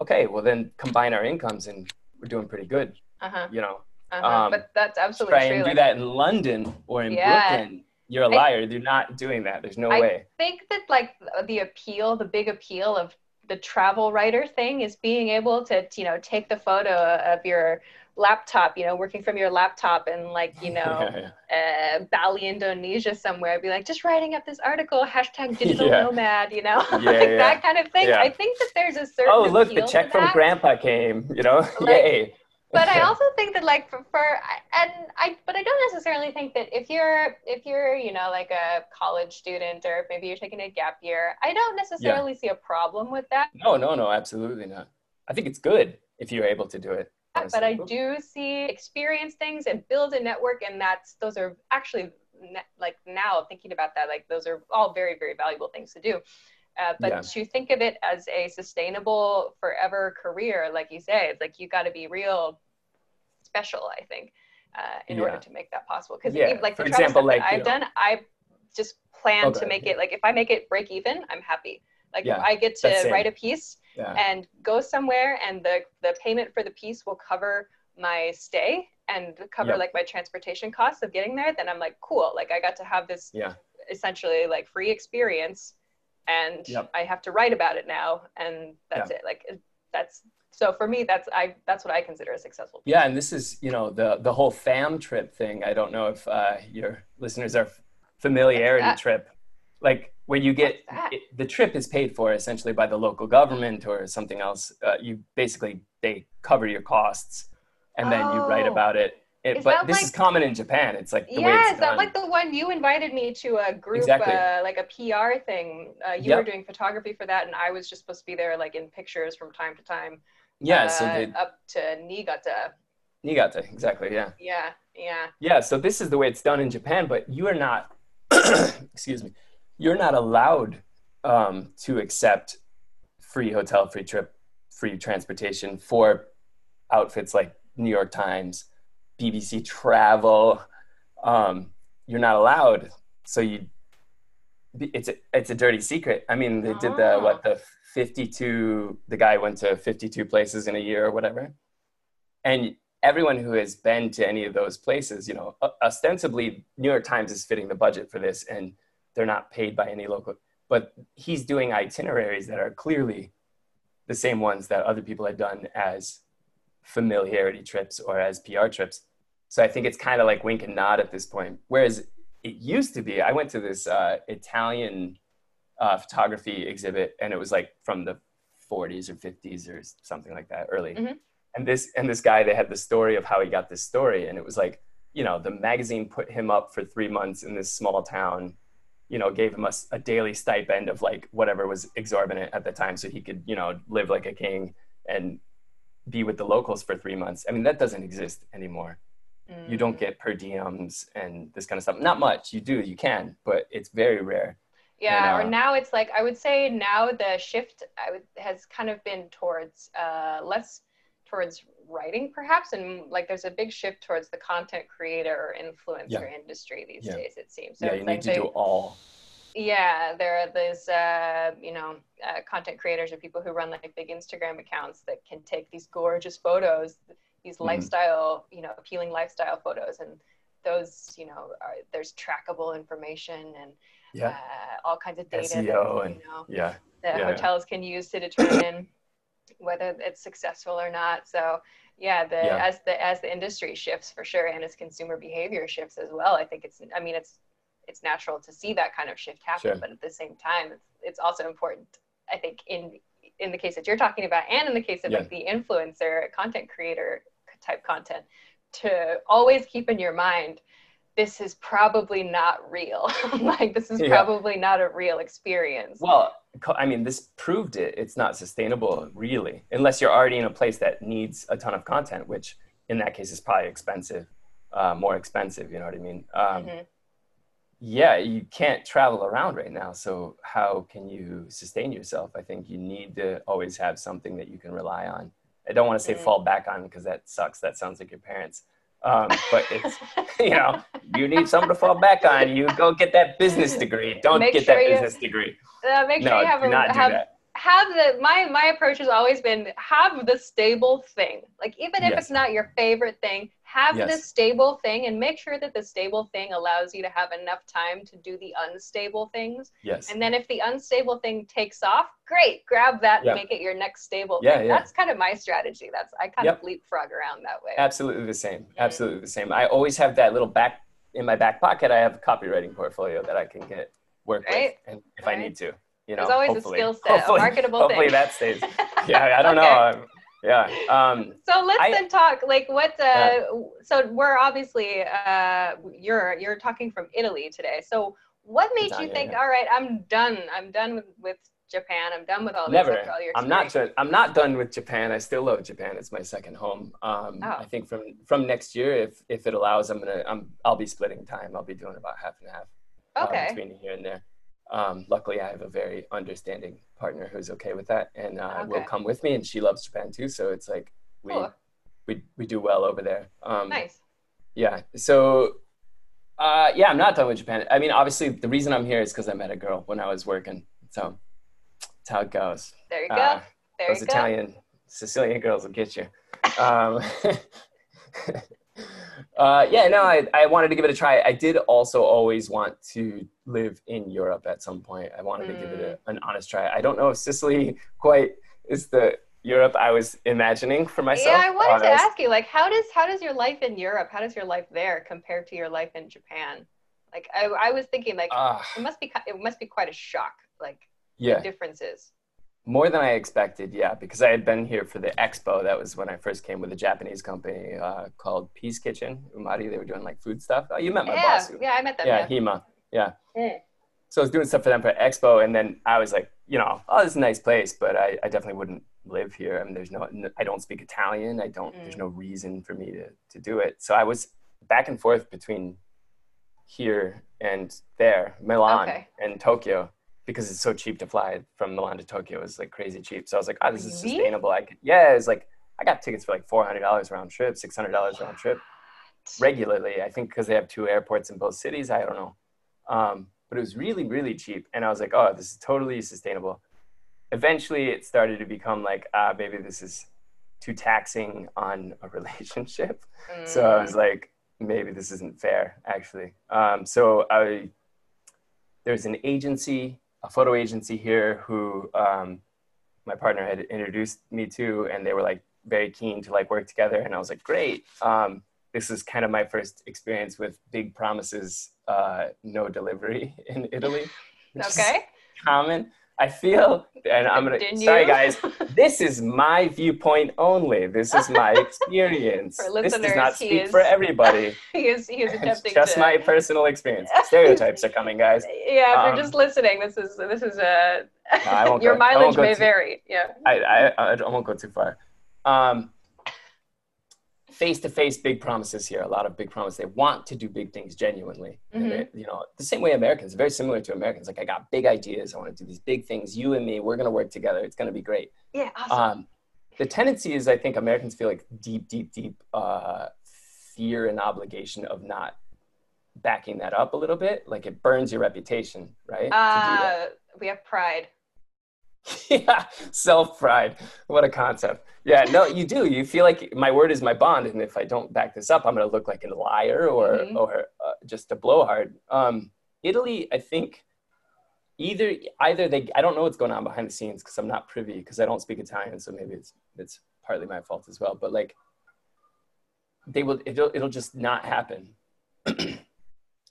Okay, well then combine our incomes and we're doing pretty good. Uh-huh. You know, uh-huh. Um, but that's absolutely try true. and do that in London or in yeah. Brooklyn. You're a liar. I, They're not doing that. There's no I way. I think that like the appeal, the big appeal of the travel writer thing is being able to, you know, take the photo of your laptop, you know, working from your laptop and like, you know, yeah, yeah. Uh, Bali, Indonesia somewhere, be like, just writing up this article, hashtag digital yeah. nomad, you know, like that kind of thing. I think that there's a certain. Oh, look, the check from grandpa came, you know, like, yay but I also think that like for, for and I but I don't necessarily think that if you're if you're you know like a college student or maybe you're taking a gap year, I don't necessarily see a problem with that. No, no, no, absolutely not. I think it's good if you're able to do it. But I do see experience things and build a network, and that's those are actually like now thinking about that, like those are all very very valuable things to do. Uh, but yeah. to think of it as a sustainable forever career, like you say, it's like you got to be real special, I think, uh, in yeah. order to make that possible. Because yeah. like the For example, like, I've know, done, I just plan okay, to make it like if I make it break even, I'm happy. Like I get to write a piece and go somewhere, and the the payment for the piece will cover my stay and cover yep. like my transportation costs of getting there. Then I'm like, cool. Like I got to have this yeah. essentially like free experience and yep. I have to write about it now, and that's it. Like that's so for me, that's I that's what I consider a successful. Yeah, and this is you know the the whole fam trip thing. I don't know if uh, your listeners are familiarity trip, like where you get it, the trip is paid for essentially by the local government or something else. Uh, you basically they cover your costs, and then oh. you write oh. about it it, but this like, is common in Japan. It's like the yeah, is that like the one you invited me to a group, exactly. uh, like a PR thing? Uh, you yep. were doing photography for that, and I was just supposed to be there, like in pictures from time to time. Yeah, uh, so they, up to Niigata. Niigata, exactly. Yeah. Yeah, yeah. Yeah, so this is the way it's done in Japan, but you are not. excuse me. You're not allowed um, to accept free hotel, free trip, free transportation for outfits like New York Times BBC Travel. Um, you're not allowed. So you, it's a, it's a dirty secret. I mean, they did the what the 52. The guy went to 52 places in a year or whatever, and everyone who has been to any of those places, you know, ostensibly New York Times is fitting the budget for this, and they're not paid by any local. But he's doing itineraries that are clearly the same ones that other people had done as familiarity trips or as PR trips. So I think it's kind of like wink and nod at this point. Whereas it used to be, I went to this uh, Italian uh, photography exhibit, and it was like from the 40s or 50s or something like that, early. Mm-hmm. And this and this guy, they had the story of how he got this story, and it was like, you know, the magazine put him up for three months in this small town, you know, gave him a, a daily stipend of like whatever was exorbitant at the time, so he could, you know, live like a king and be with the locals for three months. I mean, that doesn't exist anymore. Mm. You don't mm. get per diems and this kind of stuff. Not much. You do, you can, but it's very rare. Yeah, and, uh, or now it's like I would say now the shift would, has kind of been towards uh, less towards writing perhaps and like there's a big shift towards the content creator or influencer yeah. industry these yeah. days it seems so yeah you like need to they, do all yeah there are these uh, you know uh, content creators or people who run like big instagram accounts that can take these gorgeous photos these mm-hmm. lifestyle you know appealing lifestyle photos and those you know are, there's trackable information and yeah. uh, all kinds of data SEO that, and, you know, yeah that yeah. hotels can use to determine whether it's successful or not so yeah the yeah. as the as the industry shifts for sure and as consumer behavior shifts as well i think it's i mean it's it's natural to see that kind of shift happen sure. but at the same time it's, it's also important i think in in the case that you're talking about and in the case of yeah. like the influencer content creator type content to always keep in your mind this is probably not real like this is yeah. probably not a real experience well i mean this proved it it's not sustainable really unless you're already in a place that needs a ton of content which in that case is probably expensive uh, more expensive you know what i mean um, mm-hmm yeah, you can't travel around right now. So how can you sustain yourself? I think you need to always have something that you can rely on. I don't want to say mm. fall back on because that sucks. That sounds like your parents. Um, but it's you know you need something to fall back on. You go get that business degree. Don't make get sure that you, business degree. Uh, make sure no, you have a, have, have the my my approach has always been have the stable thing. Like even if yes. it's not your favorite thing, have yes. this stable thing and make sure that the stable thing allows you to have enough time to do the unstable things. Yes. And then if the unstable thing takes off, great, grab that yeah. and make it your next stable yeah, thing. Yeah. That's kind of my strategy. That's I kind yep. of leapfrog around that way. Absolutely the same. Absolutely the same. I always have that little back in my back pocket. I have a copywriting portfolio that I can get work right? with and if right. I need to. You know, There's always a skill set, a marketable hopefully thing. that stays. Yeah, I don't okay. know yeah. Um, so let's I, then talk like what. Uh, so we're obviously uh, you're you're talking from Italy today. So what made you think? Yeah. All right, I'm done. I'm done with, with Japan. I'm done with all Never. This, all I'm not. I'm not done with Japan. I still love Japan. It's my second home. Um, oh. I think from from next year, if if it allows, I'm gonna. I'm. I'll be splitting time. I'll be doing about half and half. Uh, okay. Uh, between here and there. Um, luckily, I have a very understanding partner who's okay with that and uh, okay. will come with me. And she loves Japan too, so it's like we cool. we we do well over there. Um, nice. Yeah. So. Uh, yeah, I'm not done with Japan. I mean, obviously, the reason I'm here is because I met a girl when I was working. So that's how it goes. There you go. Uh, there those you Italian, go. Sicilian girls will get you. Um, Uh, yeah, no, I, I wanted to give it a try. I did also always want to live in Europe at some point. I wanted mm. to give it a, mm. an honest try. I don't know if Sicily quite is the Europe I was imagining for myself. Yeah, I wanted to ask you, like, how does how does your life in Europe, how does your life there compare to your life in Japan? Like, I, I was thinking, like, uh, it must be it must be quite a shock, like, yeah, differences. More than I expected, yeah, because I had been here for the expo. That was when I first came with a Japanese company uh, called Peace Kitchen, Umari. They were doing like food stuff. Oh, you met my yeah, boss. Yeah, I met them. Yeah, Yeah. Hema. Yeah. Mm. So I was doing stuff for them for expo, and then I was like, you know, oh, this is a nice place, but I, I definitely wouldn't live here. I mean, there's no, I don't speak Italian. I don't. There's Mm. no reason for me to to do it. So I was back and forth between here and there, Milan Okay. and Tokyo, because it's so cheap to fly from Milan to Tokyo. It's like crazy cheap. So I was like, oh, this is sustainable. I could, yeah, it's like I got tickets for like four hundred dollars round trip, six hundred dollars round trip regularly. I think because they have two airports in both cities. I don't know. Um, but it was really, really cheap. And I was like, oh, this is totally sustainable. Eventually, it started to become like, ah, maybe this is too taxing on a relationship. So I was like, maybe this isn't fair, actually. Um, so I, there's an agency, a photo agency here who um, my partner had introduced me to, and they were like very keen to like work together. And I was like, great. Um, this is kind of my first experience with big promises, uh, no delivery in Italy. Okay. common. I feel, and I'm gonna. Didn't sorry, you? guys. This is my viewpoint only. This is my experience. For this does not speak is- for everybody. he is he is attempting just to. my personal experience. Stereotypes are coming, guys. yeah, if um, you're just listening, this is this is a No, I won't your go- mileage may too- vary. Yeah. I, I, I won't go too far. Um, face-to-face big promises here. A lot of big promises. They want to do big things genuinely. Mhm. they- you know, the same way Americans, very similar to Americans. Like I got big ideas. I want to do these big things. You and me, we're going to work together. It's going to be great. Yeah. Awesome. Um, the tendency is, I think Americans feel like deep, deep, deep uh, fear and obligation of not backing that up a little bit. Like it burns your reputation, right? to uh, we have pride. yeah, self pride. What a concept. Yeah, no, you do. You feel like my word is my bond, and if I don't back this up, I'm going to look like a liar or Mhm. or uh, just a blowhard. Um, Italy, I think either either they I don't know what's going on behind the scenes because I'm not privy because I don't speak Italian, so maybe it's it's partly my fault as well. But like they will it'll it'll just not happen, and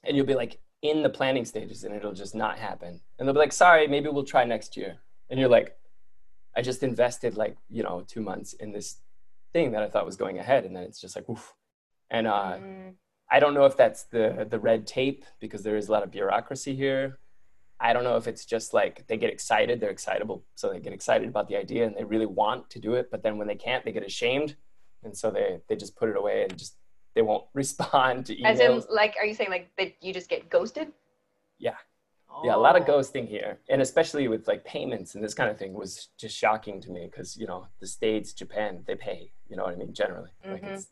you'll be like in the planning stages, and it'll just not happen, and they'll be like, sorry, maybe we'll try next year and you're like i just invested like you know two months in this thing that i thought was going ahead. And then it's just like oof. And uh, Mm, i don't know if that's the the red tape because there is a lot of bureaucracy here. I don't know if it's just like they get excited they're excitable. So they get excited about the idea and they really want to do it. But then when they can't they get ashamed. And so they they just put it away and just they won't respond to emails As in, like, are you saying like that you just get ghosted? Yeah. Yeah a lot of Oh. ghosting here and especially with like payments and this kind of thing was just shocking to me because you know the states japan they pay you know what i mean generally like Mhm. it's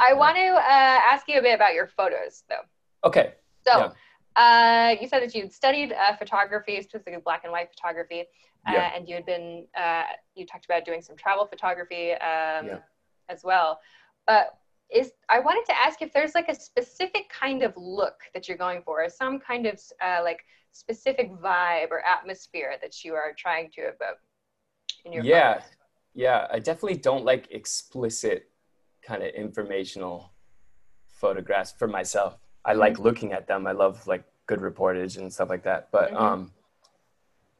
I want to uh, ask you a bit about your photos, though. okay So, uh, you said that you'd studied uh, photography, specifically black and white photography, uh, Yeah. and you had been, uh, you talked about doing some travel photography um, Yeah. as well. But is I wanted to ask if there's like a specific kind of look that you're going for, or some kind of uh, like specific vibe or atmosphere that you are trying to evoke in your yeah. photos. yeah i definitely don't like explicit kind of informational photographs for myself. I like looking at them. I love like good reportage and stuff like that. But Mhm. um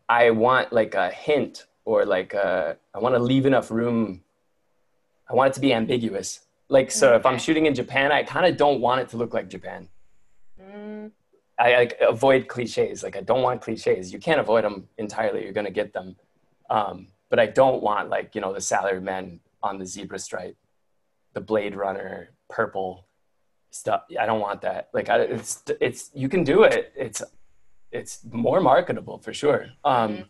i want like a hint or like uh, i want to leave enough room. I want it to be ambiguous. Like so if i'm shooting in japan i kind of don't want it to look like japan. Mm, I like avoid cliches. Like I don't want cliches. You can't avoid them entirely. You're gonna get them. Um, but I don't want like you know the salary men on the zebra stripe, the Blade Runner purple stuff. I don't want that. Like I, it's it's you can do it. It's it's more marketable for sure. Um, Mhm.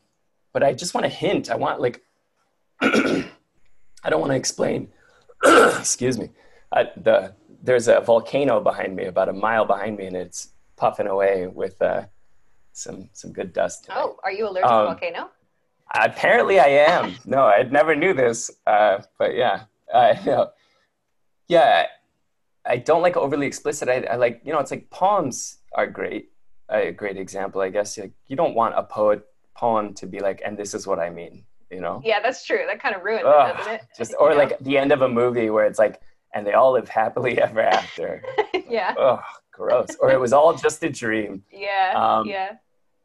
But I just want a hint. I want like I don't want to explain. Excuse me. I, the there's a volcano behind me, about a mile behind me, and it's puffing away with uh, some some good dust. tonight. Oh, are you allergic Um, to volcano? Apparently, I am. No, I never knew this, uh, but yeah, uh, no. yeah. I don't like overly explicit. I, I like you know, it's like poems are great. A great example, I guess. Like, you don't want a poet poem to be like, and this is what I mean. You know, Yeah, that's true. That kind of ruins Ugh, it, doesn't it? just You or know? like the end of a movie where it's like, and they all live happily ever after. yeah, gross. Or it was all just a dream. yeah, Um, yeah.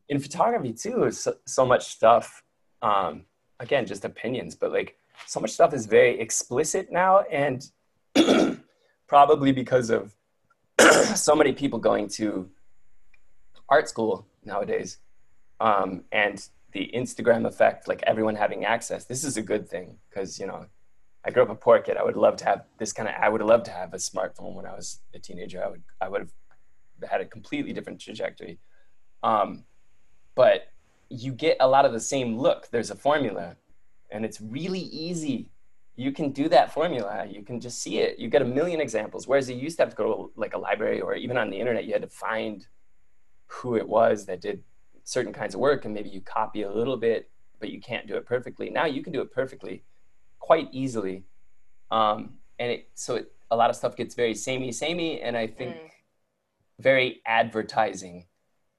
In photography too, so, so much stuff. Um, again just opinions but like so much stuff is very explicit now and probably because of so many people going to art school nowadays um, and the instagram effect like everyone having access this is a good thing because you know i grew up a poor kid. I would love to have this kind of i would loved to have a smartphone when i was a teenager. I would i would have had a completely different trajectory. Um, but you get a lot of the same look. There's a formula and it's really easy. You can do that formula. You can just see it. You get a million examples. Whereas you used to have to go to like a library or even on the internet you had to find who it was that did certain kinds of work and maybe you copy a little bit but you can't do it perfectly. Now you can do it perfectly quite easily um, and it so it, a lot of stuff gets very samey samey and i think mm. very advertising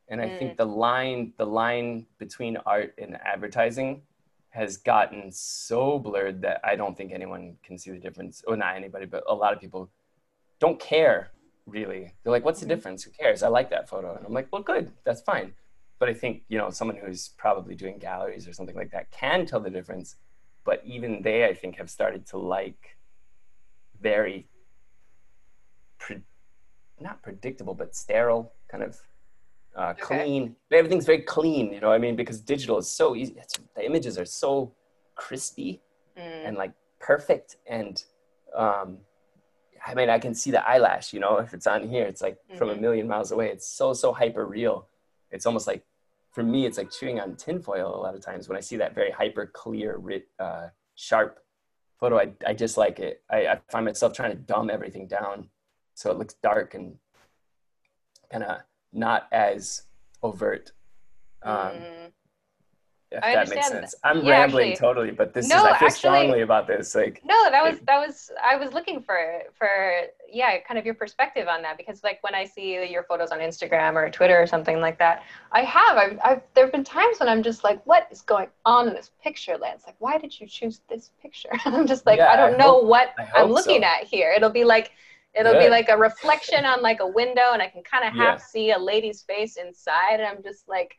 and i mm. think the line the line between art and advertising has gotten so blurred that I don't think anyone can see the difference. Or not anybody, but a lot of people don't care really. They're like, what's the mm-hmm. difference? Who cares? I like that photo. And I'm like, well, good, that's fine. But I think, you know, someone who's probably doing galleries or something like that can tell the difference. But even they, I think, have started to like very, pre- not predictable, but sterile kind of uh, okay. clean. Everything's very clean, you know. I mean, because digital is so easy. It's, the images are so crispy mm. and like perfect, and um, I mean, I can see the eyelash. You know, if it's on here, it's like mm-hmm. from a mm-hmm. million miles away. It's so so hyper real. It's almost like, for me, it's like chewing on tinfoil a lot of times when I see that very hyper clear, uh, sharp photo. I I just like it. I, I find myself trying to dumb everything down so it looks dark and kind of not as overt. Um, mm. If I that makes sense. I'm yeah, rambling actually, totally, but this no, is I feel actually, strongly about this. Like No, that was that was I was looking for for yeah, kind of your perspective on that because like when I see your photos on Instagram or Twitter or something like that, I have I've, I've there have been times when I'm just like, what is going on in this picture, Lance? Like, why did you choose this picture? I'm just like, yeah, I don't I know hope, what I'm looking so. at here. It'll be like It'll be like a reflection on like a window, and I can kind of half yeah. see a lady's face inside. And I'm just like,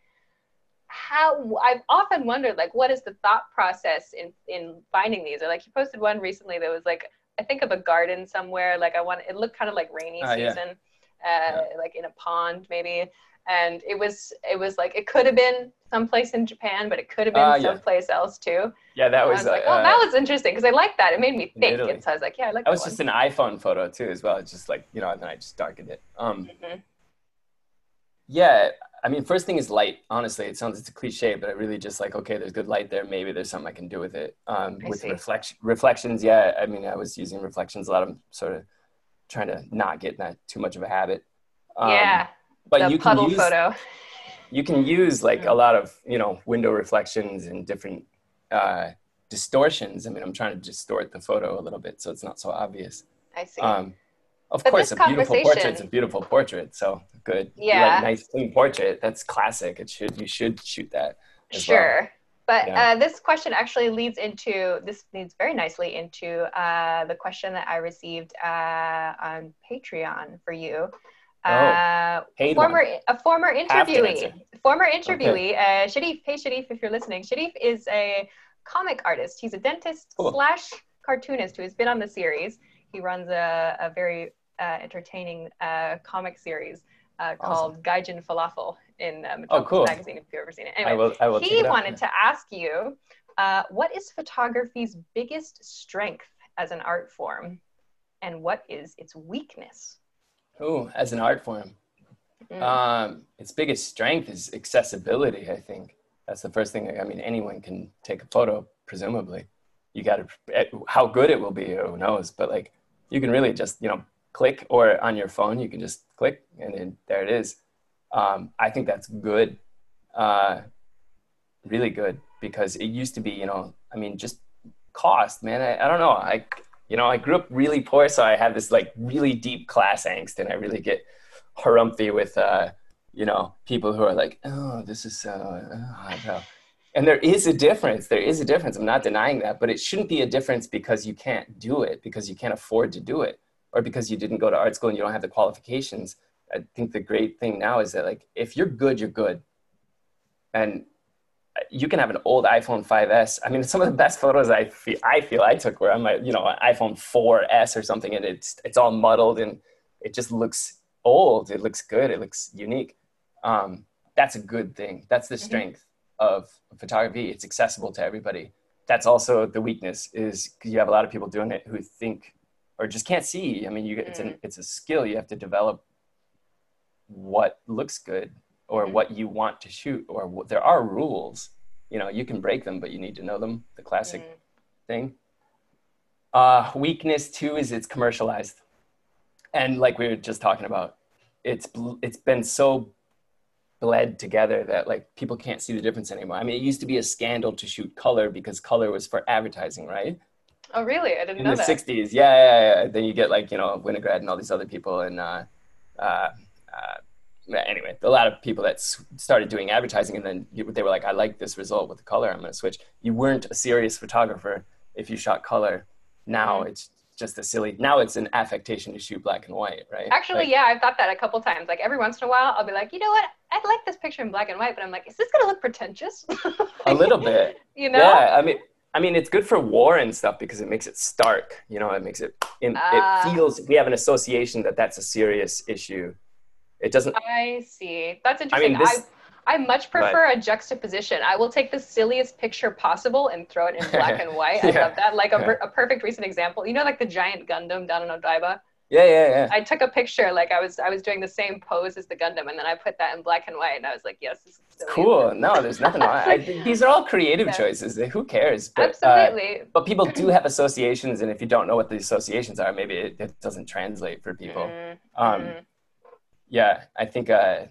how I've often wondered, like, what is the thought process in in finding these? Or like, you posted one recently that was like, I think of a garden somewhere. Like, I want it looked kind of like rainy uh, season, yeah. Uh, yeah. like in a pond maybe and it was it was like it could have been someplace in Japan, but it could have been uh, yeah. someplace else too. Yeah, that was, was, like, uh, oh, that was interesting because I like that. It made me think, and so I was like, yeah, I like. That was just an iPhone photo too, as well. It's just like you know, and then I just darkened it. Um, mm-hmm. yeah, I mean, first thing is light. Honestly, it sounds it's a cliche, but I really just like okay, there's good light there. Maybe there's something I can do with it. Um, with reflection reflections, yeah. I mean, I was using reflections a lot. I'm sort of trying to not get that too much of a habit. Um, yeah but the you puddle can use, photo. You can use like a lot of you know window reflections and different uh, distortions. I mean, I'm trying to distort the photo a little bit so it's not so obvious. I see. Um, of but course, a beautiful portrait. portrait's a beautiful portrait. So good. Yeah. Like, nice clean portrait. That's classic. It should you should shoot that. Sure. Well. But yeah. uh, this question actually leads into this leads very nicely into uh, the question that I received uh, on Patreon for you. Oh, uh, former one. a former interviewee, former interviewee, okay. uh, Sharif. Hey Sharif, if you're listening, Sharif is a comic artist. He's a dentist cool. slash cartoonist who has been on the series. He runs a, a very uh, entertaining uh, comic series uh, called awesome. Gaijin Falafel in uh, oh, cool. magazine. If you've ever seen it, anyway, I will, I will he wanted to ask you, uh, what is photography's biggest strength as an art form, and what is its weakness? Oh, as an art form, mm. um, its biggest strength is accessibility. I think that's the first thing. I mean, anyone can take a photo, presumably. You got to eh, how good it will be, who knows? But like, you can really just you know click, or on your phone, you can just click, and then there it is. Um, I think that's good, uh, really good, because it used to be, you know, I mean, just cost, man. I, I don't know. I you know, I grew up really poor, so I have this like really deep class angst, and I really get harumphy with, uh, you know, people who are like, oh, this is so, uh, and there is a difference. There is a difference. I'm not denying that, but it shouldn't be a difference because you can't do it, because you can't afford to do it, or because you didn't go to art school and you don't have the qualifications. I think the great thing now is that like if you're good, you're good, and you can have an old iPhone 5s. I mean, some of the best photos I feel I feel I took were on my you know iPhone 4s or something, and it's it's all muddled and it just looks old. It looks good. It looks unique. Um, that's a good thing. That's the mm-hmm. strength mm-hmm. of photography. It's accessible to everybody. That's also the weakness is you have a lot of people doing it who think or just can't see. I mean, you, it's, an, mm. it's a skill you have to develop what looks good or mm-hmm. what you want to shoot or what, there are rules you know you can break them but you need to know them the classic mm-hmm. thing uh, weakness too is it's commercialized and like we were just talking about it's it's been so bled together that like people can't see the difference anymore i mean it used to be a scandal to shoot color because color was for advertising right oh really i didn't in know the that. 60s yeah, yeah yeah then you get like you know Winogrand and all these other people and uh, uh, uh, anyway, a lot of people that started doing advertising and then they were like, I like this result with the color, I'm going to switch. You weren't a serious photographer if you shot color. Now mm-hmm. it's just a silly, now it's an affectation to shoot black and white, right? Actually, like, yeah, I've thought that a couple times. Like every once in a while, I'll be like, you know what? I like this picture in black and white, but I'm like, is this going to look pretentious? a little bit. You know? Yeah, I mean, I mean, it's good for war and stuff because it makes it stark. You know, it makes it. It, uh, it ah. feels we have an association that that's a serious issue it doesn't. I see. That's interesting. I, mean, this, I, I much prefer a juxtaposition. I will take the silliest picture possible and throw it in black and white. I yeah. love that. Like a, yeah. a perfect recent example. You know, like the giant Gundam down in Odaiba. Yeah, yeah, yeah. I took a picture, like I was, I was doing the same pose as the Gundam, and then I put that in black and white, and I was like, "Yes, this is cool." No, there's nothing wrong. I, these are all creative yeah. choices. Who cares? But, Absolutely. Uh, but people do have associations, and if you don't know what the associations are, maybe it, it doesn't translate for people. Mm-hmm. Um, yeah, I think, uh,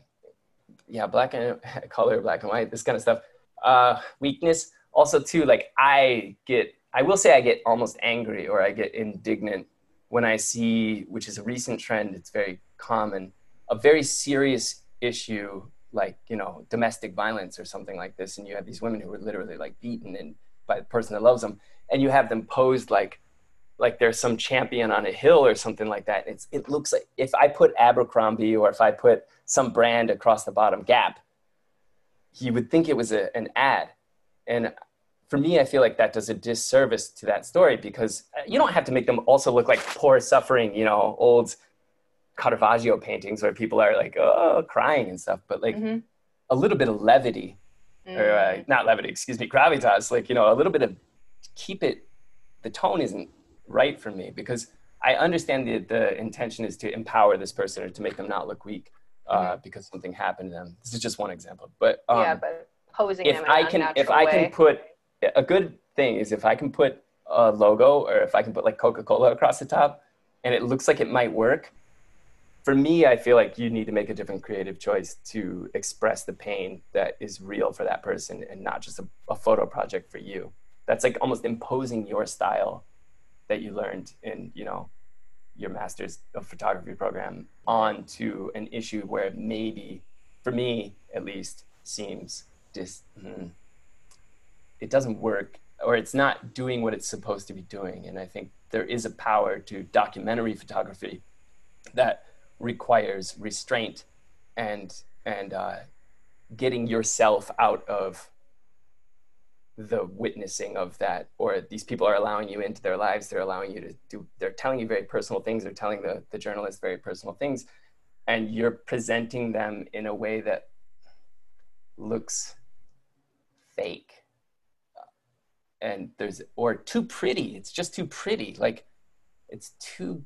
yeah, black and color, black and white, this kind of stuff. Uh, weakness also too, like I get, I will say I get almost angry or I get indignant when I see, which is a recent trend, it's very common, a very serious issue like, you know, domestic violence or something like this. And you have these women who are literally like beaten and by the person that loves them. And you have them posed like like there's some champion on a hill or something like that. It's, it looks like if I put Abercrombie or if I put some brand across the bottom Gap, you would think it was a, an ad. And for me, I feel like that does a disservice to that story because uh, you don't have to make them also look like poor, suffering, you know, old Caravaggio paintings where people are like, oh, crying and stuff. But like mm-hmm. a little bit of levity, mm. or uh, mm. not levity, excuse me, gravitas, like, you know, a little bit of keep it, the tone isn't right for me because I understand the, the intention is to empower this person or to make them not look weak uh, mm-hmm. because something happened to them. This is just one example, but um, yeah, but posing if I can if I can put a good thing is if I can put a logo or if I can put like Coca Cola across the top and it looks like it might work. For me, I feel like you need to make a different creative choice to express the pain that is real for that person and not just a, a photo project for you. That's like almost imposing your style that you learned in you know your master's of photography program onto an issue where maybe for me at least seems dis mm, it doesn't work or it's not doing what it's supposed to be doing. And i think there is a power to documentary photography that requires restraint and and uh, getting yourself out of the witnessing of that or these people are allowing you into their lives. They're allowing you to do they're telling you very personal things. They're telling the, the journalist very personal things. And you're presenting them in a way that looks fake and there's or too pretty it's just too pretty like it's too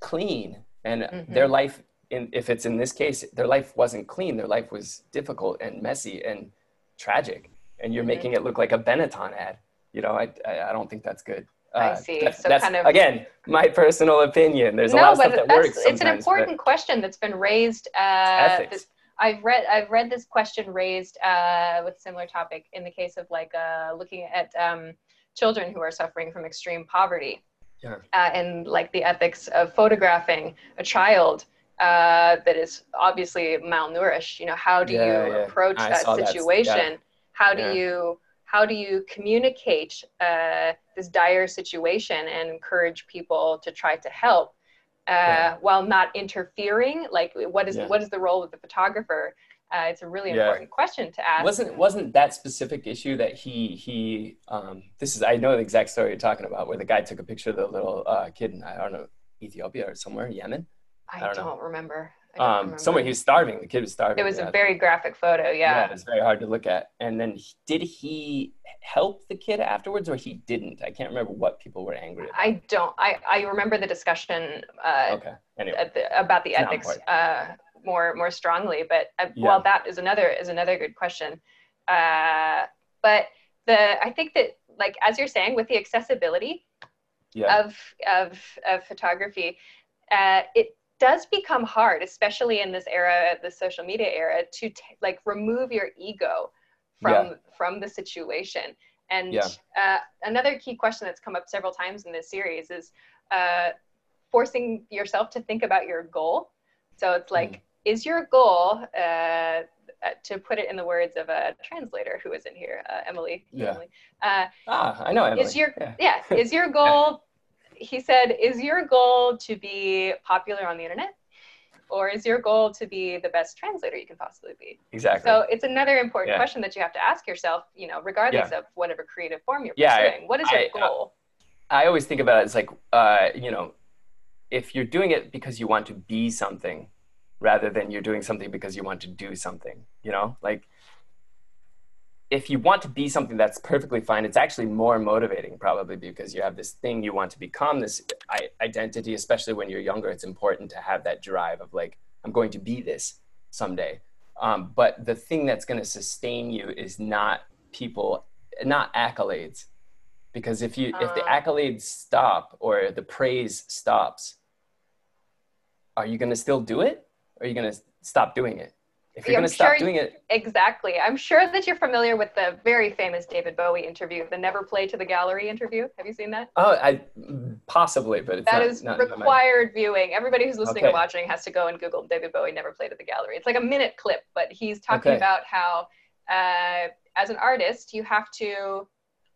clean and mm-hmm. their life in if it's in this case their life wasn't clean their life was difficult and messy and tragic and you're mm-hmm. making it look like a Benetton ad. You know, I, I, I don't think that's good. Uh, I see. That, so that's, kind of again my personal opinion. There's a no, lot of stuff that works. It's an important question that's been raised. Uh, this, I've read I've read this question raised uh, with similar topic in the case of like uh, looking at um, children who are suffering from extreme poverty, yeah. uh, and like the ethics of photographing a child uh, that is obviously malnourished. You know, how do yeah, you yeah. approach I that situation? how do you how do you communicate uh, this dire situation and encourage people to try to help uh, yeah. while not interfering like what is yeah. what is the role of the photographer Uh, it's a really yeah. important question to ask. Wasn't wasn't that specific issue that he he um, this is I know the exact story you're talking about where the guy took a picture of the little uh, kid in I don't know Ethiopia or somewhere Yemen. I, I don't, don't remember. Um, somewhere he was starving. The kid was starving. It was yeah. a very graphic photo. Yeah. Yeah, it was very hard to look at. And then did he help the kid afterwards, or he didn't? I can't remember what people were angry. About. I don't. I I remember the discussion. Uh, okay. Anyway, the, about the ethics uh, more more strongly, but uh, yeah. well, that is another is another good question. Uh, but the I think that like as you're saying with the accessibility yeah. of of of photography, uh, it does become hard, especially in this era, the social media era, to t- like remove your ego from yeah. from the situation. And yeah. uh, another key question that's come up several times in this series is uh, forcing yourself to think about your goal. So it's like, mm. is your goal, uh, uh, to put it in the words of a translator who is in here, uh, Emily. Yeah. Emily, uh, ah, I know Emily. Is your yeah, yeah is your goal he said, Is your goal to be popular on the internet? Or is your goal to be the best translator you can possibly be? Exactly. So it's another important yeah. question that you have to ask yourself, you know, regardless yeah. of whatever creative form you're yeah, pursuing. I, what is your I, goal? I, I, always think about it as like, uh, you know, if you're doing it because you want to be something rather than you're doing something because you want to do something, you know, like if you want to be something that's perfectly fine it's actually more motivating probably because you have this thing you want to become this identity especially when you're younger it's important to have that drive of like i'm going to be this someday. Um, but the thing that's going to sustain you is not people not accolades. Because if you if the uh. accolades stop or the praise stops are you going to still do it? Or are you going to stop doing it if you're going to stop doing it. Exactly. I'm sure that you're familiar with the very famous david bowie interview the never play to the gallery interview. Have you seen that? Oh i possibly but that not, is not required viewing. Everybody who's listening okay. and watching has to go and google david bowie never played at the gallery. It's like a minute clip but he's talking okay. about how uh, as an artist you have to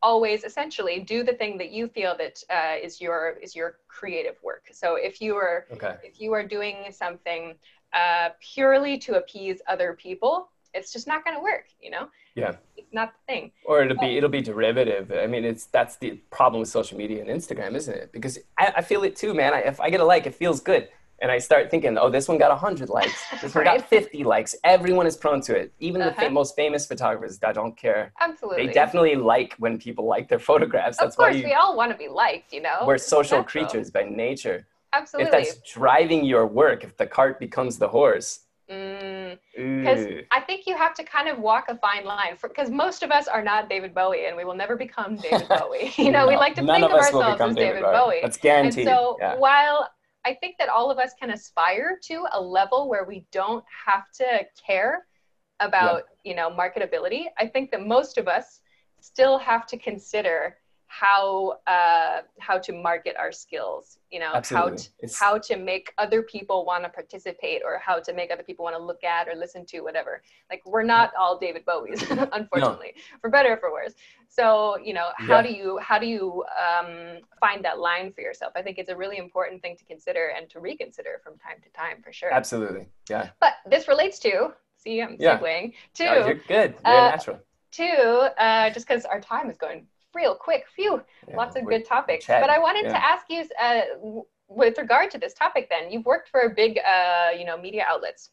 always essentially do the thing that you feel that uh, is your is your creative work. So if you are okay. if you are doing something uh, purely to appease other people, it's just not going to work. You know. Yeah. It's not the thing. Or it'll be it'll be derivative. I mean, it's that's the problem with social media and Instagram, isn't it? Because I, I feel it too, man. I, if I get a like, it feels good. And I start thinking, oh, this one got 100 likes. This one got 50 likes. Everyone is prone to it. Even uh-huh. the fa- most famous photographers that don't care. Absolutely. They definitely like when people like their photographs. That's of course, why you, we all want to be liked, you know? We're social creatures by nature. Absolutely. If that's driving your work, if the cart becomes the horse. Because mm, I think you have to kind of walk a fine line because most of us are not David Bowie and we will never become David Bowie. You know, no, we like to think of, of ourselves as David, David Bowie. Bowie. That's guaranteed. And so yeah. while I think that all of us can aspire to a level where we don't have to care about, yeah. you know, marketability, I think that most of us still have to consider how uh, how to market our skills you know Absolutely. how to, how to make other people want to participate or how to make other people want to look at or listen to whatever. Like we're not all david bowies unfortunately no. for better or for worse. So you know how yeah. do you how do you um, find that line for yourself? I think it's a really important thing to consider and to reconsider from time to time for sure. Absolutely. Yeah. But this relates to see i'm yeah. segueing to oh, you're good. Very uh, natural. two uh, just because our time is going real quick. Phew, yeah, lots of good topics. Chatting. But I wanted yeah. to ask you, uh, with regard to this topic, then you've worked for big, uh, you know, media outlets.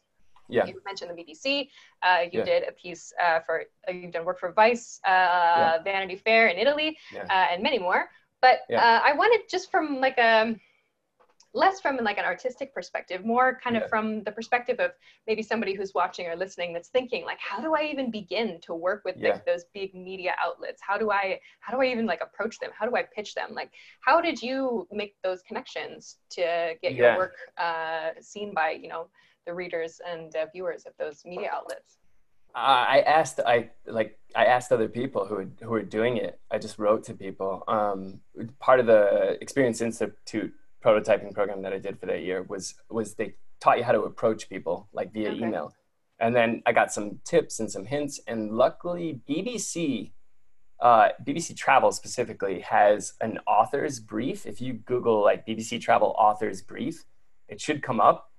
Yeah. You mentioned the BBC. Uh, you yeah. did a piece uh, for uh, you've done work for Vice, uh, Vanity Fair in Italy, and many more. But I wanted just from like a um, less from like an artistic perspective more kind of from the perspective of maybe somebody who's watching or listening that's thinking like how do i even begin to work with yeah. like those big media outlets how do i how do i even like approach them how do i pitch them like how did you make those connections to get your work uh, seen by you know the readers and uh, viewers of those media outlets I asked I like I asked other people who who were doing it. I just wrote to people. Um, part of the Experience Institute prototyping program that I did for that year was was they taught you how to approach people like via okay. email. And then I got some tips and some hints. And luckily, BBC, uh, BBC Travel specifically, has an author's brief. If you Google like BBC Travel author's brief, it should come up.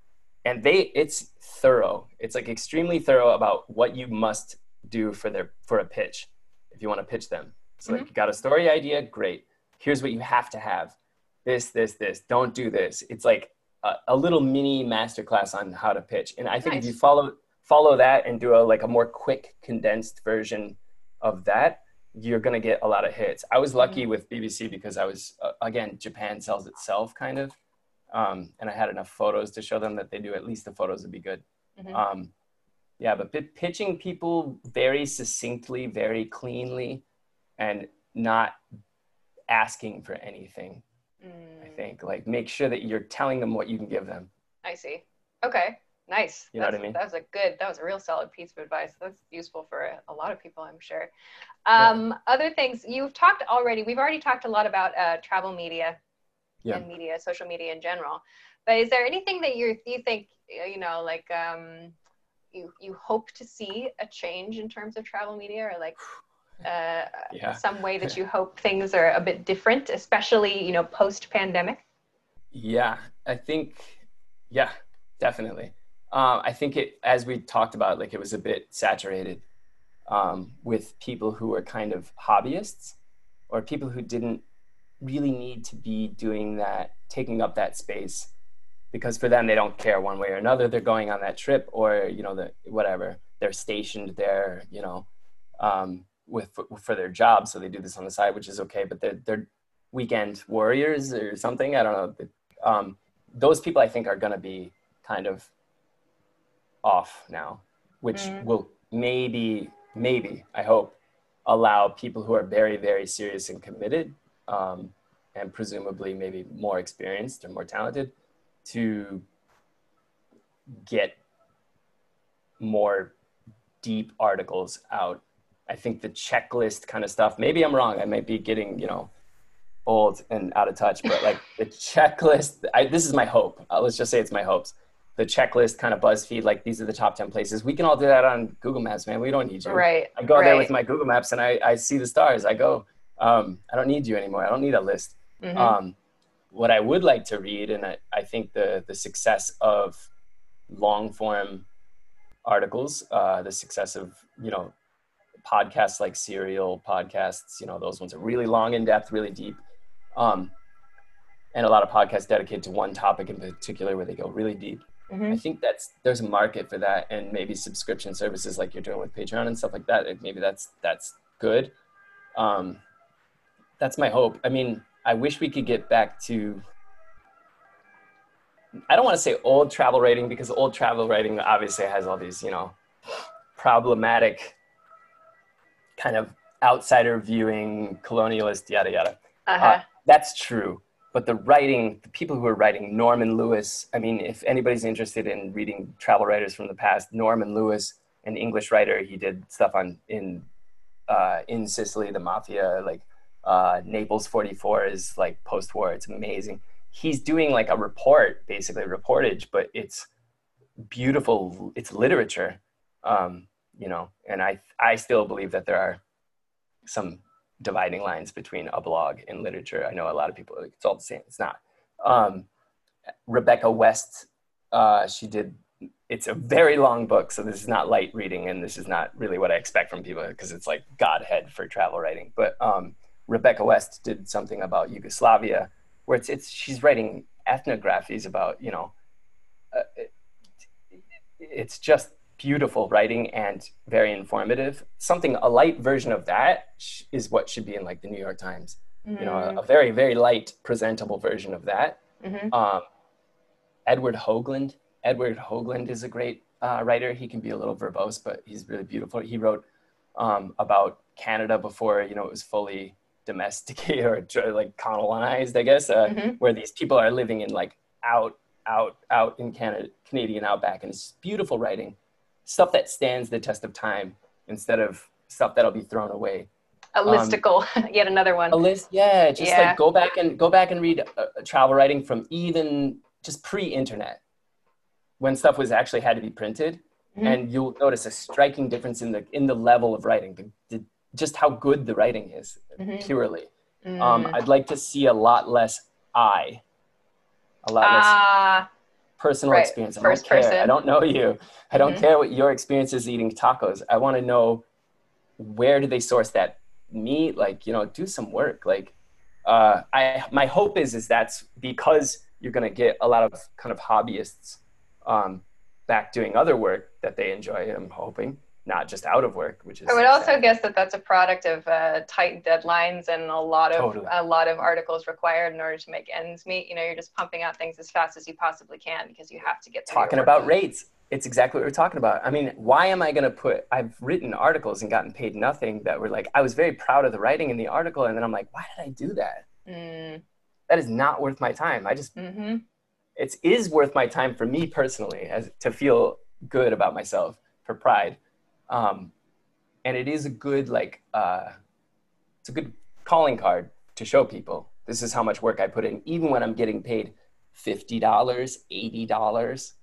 and they it's thorough. It's like extremely thorough about what you must do for their for a pitch if you want to pitch them. So mm-hmm. like you got a story idea, great. Here's what you have to have. This, this, this. Don't do this. It's like a, a little mini masterclass on how to pitch. And I think nice. if you follow follow that and do a like a more quick condensed version of that, you're going to get a lot of hits. I was lucky mm-hmm. with BBC because I was uh, again Japan sells itself kind of. Um, and I had enough photos to show them that they do at least the photos would be good. Mm-hmm. Um, yeah, but p- pitching people very succinctly, very cleanly, and not asking for anything. Mm. I think like make sure that you're telling them what you can give them. I see. Okay. Nice. You know That's, what I mean? That was a good, that was a real solid piece of advice. That's useful for a, a lot of people, I'm sure. Um, yeah. Other things you've talked already, we've already talked a lot about uh, travel media yeah. and media, social media in general. But is there anything that you you think, you know, like um, you you hope to see a change in terms of travel media or like uh, yeah. some way that you hope things are a bit different especially you know post pandemic yeah i think yeah definitely. Uh, i think it as we talked about like it was a bit saturated um, with people who were kind of hobbyists or people who didn't really need to be doing that taking up that space because for them they don't care one way or another. They're going on that trip or you know the whatever. They're stationed there you know um, with for their job so they do this on the side which is okay but they're they're weekend warriors or something i don't know um, those people i think are going to be kind of off now which mm. will maybe maybe i hope allow people who are very very serious and committed um, and presumably maybe more experienced or more talented to get more deep articles out. I think the checklist kind of stuff, maybe I'm wrong. I might be getting, you know, old and out of touch, but like the checklist, I, this is my hope. Uh, let's just say it's my hopes. The checklist kind of BuzzFeed, like these are the top 10 places. We can all do that on Google Maps, man. We don't need you. Right. I go right. there with my Google Maps and I, I see the stars. I go, um, I don't need you anymore. I don't need a list. Mm-hmm. Um, what I would like to read, and I, I think the the success of long form articles, uh, the success of you know podcasts like Serial podcasts, you know those ones are really long, in depth, really deep, um, and a lot of podcasts dedicated to one topic in particular where they go really deep. Mm-hmm. I think that's there's a market for that, and maybe subscription services like you're doing with Patreon and stuff like that. Maybe that's that's good. Um, that's my hope. I mean, I wish we could get back to I don't want to say old travel writing because old travel writing obviously has all these, you know, problematic kind of outsider viewing, colonialist, yada yada. Uh-huh. Uh, that's true. But the writing, the people who are writing, Norman Lewis, I mean, if anybody's interested in reading travel writers from the past, Norman Lewis, an English writer, he did stuff on in uh, in Sicily, the mafia, like uh, Naples 44 is like post war. It's amazing. He's doing like a report, basically reportage, but it's beautiful. It's literature, um, you know. And I I still believe that there are some dividing lines between a blog and literature. I know a lot of people it's all the same. It's not. Um, Rebecca West, uh, she did. It's a very long book, so this is not light reading, and this is not really what I expect from people because it's like Godhead for travel writing. But um, Rebecca West did something about Yugoslavia, where it's, it's she's writing ethnographies about you know, uh, it, it's just beautiful writing and very informative. Something a light version of that is what should be in like the New York Times. Mm-hmm. You know, a, a, very very light, presentable version of that. Mm-hmm. Um, Edward Hoagland. Edward Hoagland is a great uh, writer. He can be a little verbose, but he's really beautiful. He wrote um, about Canada before you know it was fully domesticated or like colonized, I guess, uh, mm-hmm. where these people are living in like out, out, out in Canada, Canadian outback, and it's beautiful writing, stuff that stands the test of time instead of stuff that'll be thrown away. A listicle, um, yet another one. A list, yeah. Just yeah. like go back and go back and read uh, travel writing from even just pre-internet, when stuff was actually had to be printed, mm-hmm. and you'll notice a striking difference in the in the level of writing. The, the just how good the writing is mm-hmm. purely. Um, mm. Um, I'd like to see a lot less I, a lot uh, less. Personal Right. experience. I First don't care. person. I don't know you. I don't Mhm. care what your experience is eating tacos. I want to know where do they source that meat? Like, you know, do some work. Like, uh, I my hope is is that's because you're gonna get a lot of kind of hobbyists um, back doing other work that they enjoy. I'm hoping, not just out of work, which is. I would also guess that that's a product of uh, tight deadlines and a lot of Totally. a lot of articles required in order to make ends meet. You know, you're just pumping out things as fast as you possibly can because you have to get talking about rates. It's exactly what we're talking about. I mean, why am I going to put? I've written articles and gotten paid nothing that were like, I was very proud of the writing in the article, and then I'm like, why did I do that? Mm, That is not worth my time. I just, hmm it is worth my time for me personally, as to feel good about myself for pride, um, and it is a good like, uh, it's a good calling card to show people this is how much work I put in, even when I'm getting paid fifty dollars, eighty dollars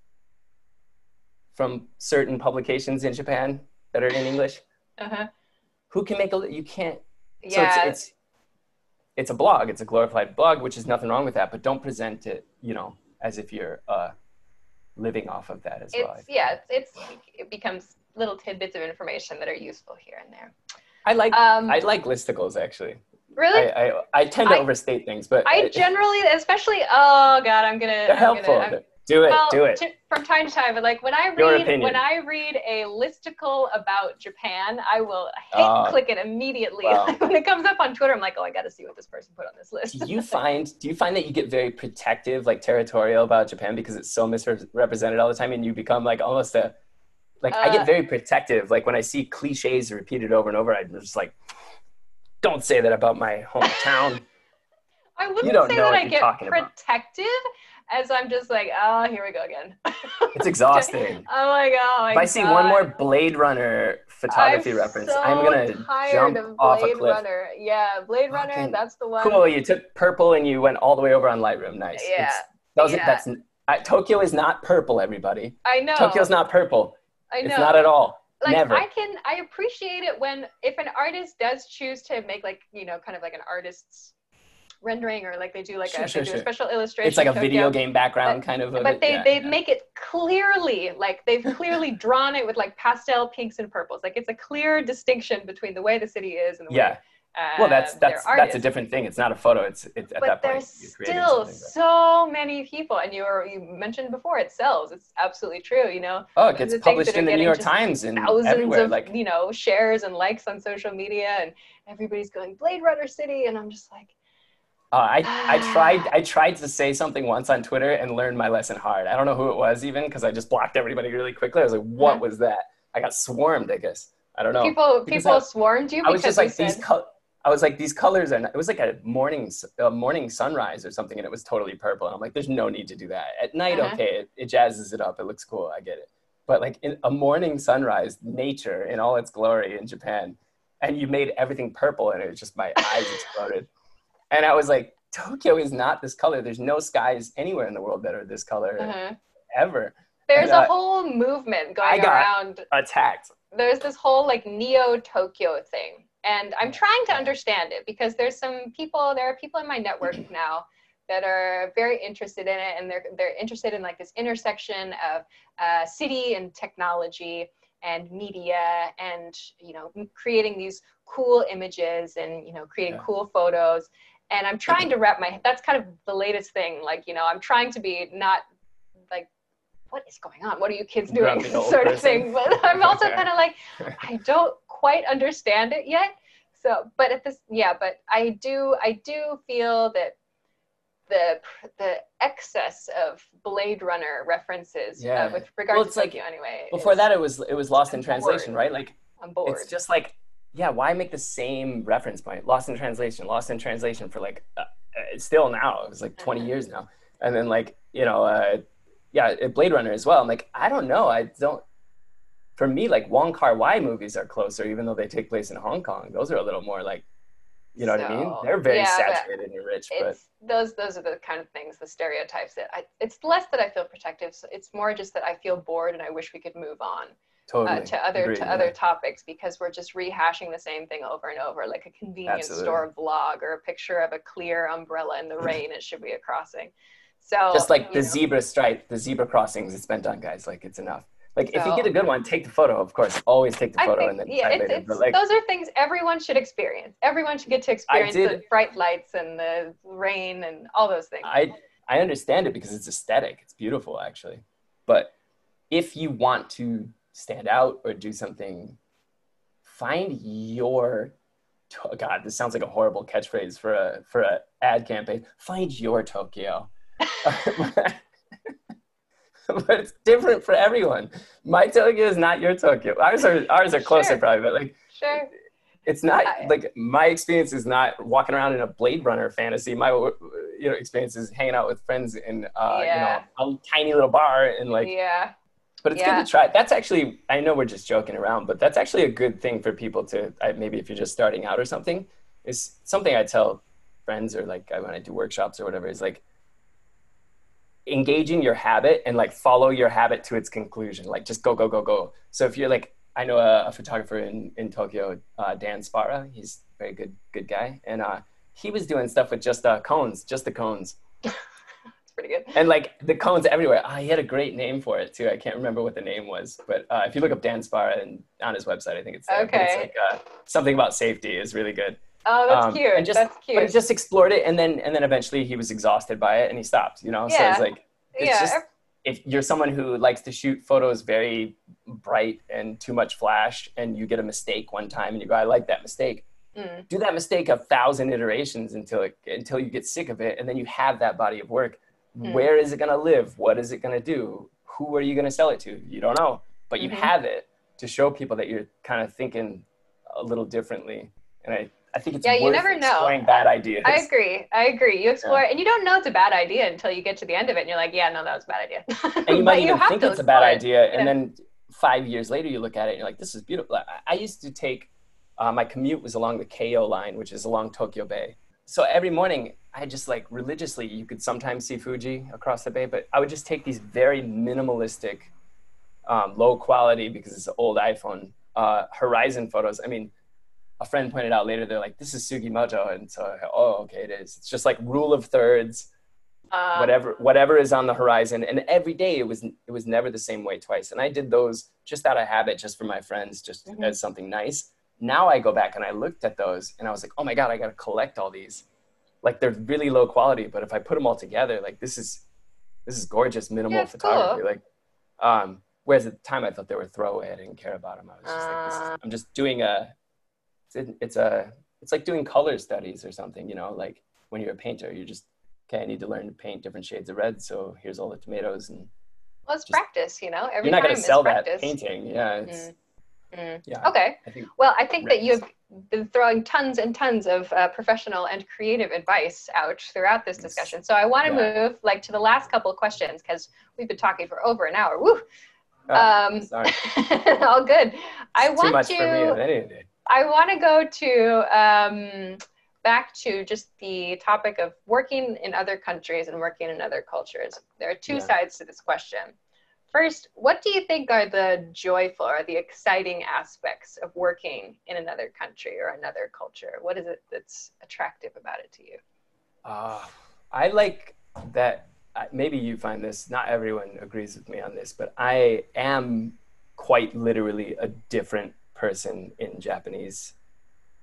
from certain publications in Japan that are in English. Uh-huh. Who can make a? You can't. Yeah. So it's, it's it's a blog. It's a glorified blog, which is nothing wrong with that. But don't present it, you know, as if you're uh, living off of that as well. yeah, it's, it's it becomes little tidbits of information that are useful here and there. I like Um, I like listicles actually. really, I, I I tend to I- overstate things, but I generally, especially, oh god, I'm gonna. they're I'm helpful. Gonna, I'm, do it. well, do it. from time to time, but like when I read when I read a listicle about Japan, I will hit Uh, click it immediately. wow. Like when it comes up on Twitter, I'm like, oh, I got to see what this person put on this list. do you find do you find that you get very protective like territorial about japan because it's so misrepresented all the time and you become like almost a like i Uh, get very protective like when i see cliches repeated over and over i'm just like don't say that about my hometown I wouldn't don't say know that I get talking about. protective, as I'm just like, oh, here we go again. it's exhausting oh my god. if i see one more blade runner photography I'm reference so i'm gonna tired jump of off a Blade cliff Runner. Yeah, Blade Runner. Fucking That's the one. cool you took purple and you went all the way over on lightroom nice Yeah, It's- those are- yeah. that's I, tokyo is not purple everybody I know. tokyo's not purple I know. it's not at all like never I can I appreciate it when if an artist does choose to make like you know kind of like an artist's rendering or like they do like Sure, a, sure, they do sure. a special illustration. it's like a video game background kind of. But they yeah, they yeah. make it clearly like they've clearly drawn it with like pastel pinks and purples. Like it's a clear distinction between the way the city is and the yeah. way uh, Well, that's that's that's a different thing. It's not a photo. It's it's at but that point there's still so many people and you were you mentioned before it sells it's absolutely true you know Oh, it gets published in the New York Times and thousands everywhere. of Like, you know shares and likes on social media and everybody's going blade runner city and i'm just like uh, I I tried I tried to say something once on Twitter and learned my lesson hard. I don't know who it was even because I just blocked everybody really quickly. I was like, what was that? I got swarmed. I guess I don't know. people people I- swarmed you I was because just like you these. said Col- I was like these colors, and it was like a morning, a morning sunrise or something, and it was totally purple. And I'm like, there's no need to do that at night. Uh-huh. Okay, it, it jazzes it up. It looks cool. I get it. But like in a morning sunrise, nature in all its glory in Japan, and you made everything purple, and it was just my eyes exploded. And I was like, Tokyo is not this color. There's no skies anywhere in the world that are this color uh-huh. ever. there's And, a uh, whole movement I going got- around Attacked. there's this whole like neo Tokyo thing. And I'm trying to understand it because there's some people, there are people in my network now that are very interested in it and they're they're interested in like this intersection of uh, city and technology and media and you know creating these cool images and you know creating Yeah. cool photos and i'm trying to wrap my that's kind of the latest thing like you know i'm trying to be not what is going on what are you kids doing Grumpy old sort of person. thing but i'm also kind of like I don't quite understand it yet. So, but at this, yeah, but I do, I do feel that the the excess of Blade Runner references uh, Yeah. with regard Well, to it's like, Tokyo anyway. Before is- that, it was it was lost in I'm translation, bored. right? Like I'm bored. it's just like yeah why make the same reference point lost in translation lost in translation for like uh, uh, still now it was like 20 Mhm. years now and then like you know uh, yeah uh, blade runner as well. I'm like i don't know. I don't for me like wong kar wai movies are closer even though they take place in hong kong. Those are a little more like you know what i mean? They're very yeah, saturated and rich but those those are the kind of things the stereotypes that I, it's less that i feel protective so it's more just that i feel bored and i wish we could move on totally. uh, to other Agreed, to yeah. other topics because we're just rehashing the same thing over and over like a convenience Absolutely. store vlog or a picture of a clear umbrella in the rain at shibuya crossing So just like the know. zebra stripe, the zebra crossings, it's been done, guys. Like it's enough. Like so, if you get a good one, take the photo. Of course, always take the photo think, and then yeah, it's, later. It's, but like, those are things everyone should experience. Everyone should get to experience the bright lights and the rain and all those things. I I understand it because it's aesthetic. It's beautiful, actually. But if you want to stand out or do something, find your oh God. This sounds like a horrible catchphrase for a for a ad campaign. Find your Tokyo. but it's different for everyone. My Tokyo is not your Tokyo. Ours are ours are closer sure. probably, but like sure. It's not I, like my experience is not walking around in a Blade Runner fantasy. My you know experience is hanging out with friends in uh, yeah. you know a tiny little bar and like yeah. But it's yeah. good to try. That's actually I know we're just joking around, but that's actually a good thing for people to maybe if you're just starting out or something. Is something I tell friends or like when I do workshops or whatever is like engaging your habit and like follow your habit to its conclusion. Like just go, go, go, go. So if you're like, I know a, a photographer in, in Tokyo, uh, Dan Spara, he's a very good, good guy. And uh, he was doing stuff with just uh, cones, just the cones. It's pretty good. And like the cones everywhere. Oh, he had a great name for it too. I can't remember what the name was, but uh, if you look up Dan Spara and on his website, I think it's there. Okay. It's like uh, something about safety is really good. Oh, that's um, cute. And just, that's cute. But he just explored it, and then and then eventually he was exhausted by it, and he stopped. You know, yeah. so it's like it's yeah. just if you're someone who likes to shoot photos very bright and too much flash, and you get a mistake one time, and you go, I like that mistake. Mm. Do that mistake a thousand iterations until it, until you get sick of it, and then you have that body of work. Mm. Where is it going to live? What is it going to do? Who are you going to sell it to? You don't know, but you Mhm. have it to show people that you're kind of thinking a little differently. And I, I think it's Yeah, you never know. exploring bad ideas. I agree. I agree. You explore and you don't know it's a bad idea until you get to the end of it and you're like, yeah, no, that was a bad idea. and you might even have think it's a bad it. idea, Yeah. and then five years later you look at it and you're like, this is beautiful. I, I used to take uh, my commute was along the Keiyo line, which is along Tokyo Bay. So every morning I just like religiously, you could sometimes see Fuji across the bay, but I would just take these very minimalistic, um, low quality because it's an old iPhone uh, horizon photos. I mean, a friend pointed out later, they're like, this is Sugimoto. And so, oh, okay, it is. It's just like rule of thirds, Um, whatever, whatever is on the horizon. And every day it was, it was never the same way twice. And I did those just out of habit, just for my friends, just Mhm. as something nice. Now I go back and I looked at those and I was like, oh my God, I got to collect all these. Like they're really low quality, but if I put them all together, like this is, this is gorgeous minimal Yeah, photography. cool. Like, um, whereas at the time I thought they were throwaway. I didn't care about them. I was just like, this is, Uh. I'm just doing a, it's, it's a, it's like doing color studies or something, you know, like when you're a painter, you're just, okay, I need to learn to paint different shades of red. So here's all the tomatoes and well, it's just- practice, you know. Every you're not going to sell that practice. painting. Yeah. It's, Mm. yeah. Okay. I Well, I think that you've been throwing tons and tons of uh, professional and creative advice out throughout this discussion. So I want to Yeah. move like to the last couple of questions because we've been talking for over an hour. Woo! Oh, um, sorry. all good. I It's too want much to. For me at any day. I want to go to um, back to just the topic of working in other countries and working in other cultures. There are two Yeah. sides to this question. First, what do you think are the joyful or the exciting aspects of working in another country or another culture? What is it that's attractive about it to you? Uh, I like that. Maybe you find this. Not everyone agrees with me on this, but I am quite literally a different person in Japanese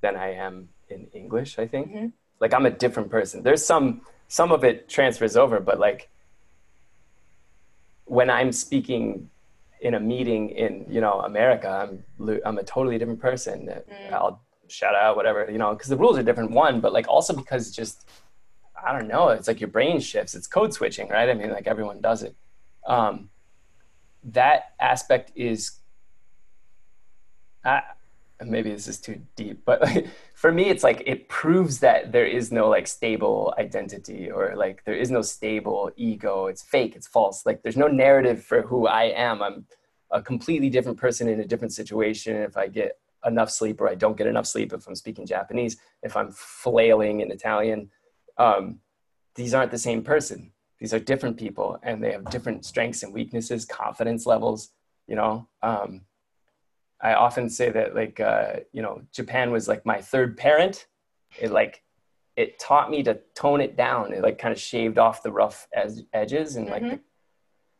than I am in English. I think. Mhm. Like I'm a different person. There's some some of it transfers over, but like when I'm speaking in a meeting in you know America, I'm I'm a totally different person. Mm. I'll shout out whatever you know because the rules are different. One, but like also because just I don't know. It's like your brain shifts. It's code switching, right? I mean, like everyone does it. Um, that aspect is. I, maybe this is too deep, but like, for me, it's like it proves that there is no like stable identity or like there is no stable ego. It's fake. It's false. Like there's no narrative for who I am. I'm a completely different person in a different situation. If I get enough sleep or I don't get enough sleep, if I'm speaking Japanese, if I'm flailing in Italian, um, these aren't the same person. These are different people, and they have different strengths and weaknesses, confidence levels. You know, um, I often say that like uh, you know Japan was like my third parent. It like it taught me to tone it down. It like kind of shaved off the rough as, edges and mm-hmm. like the,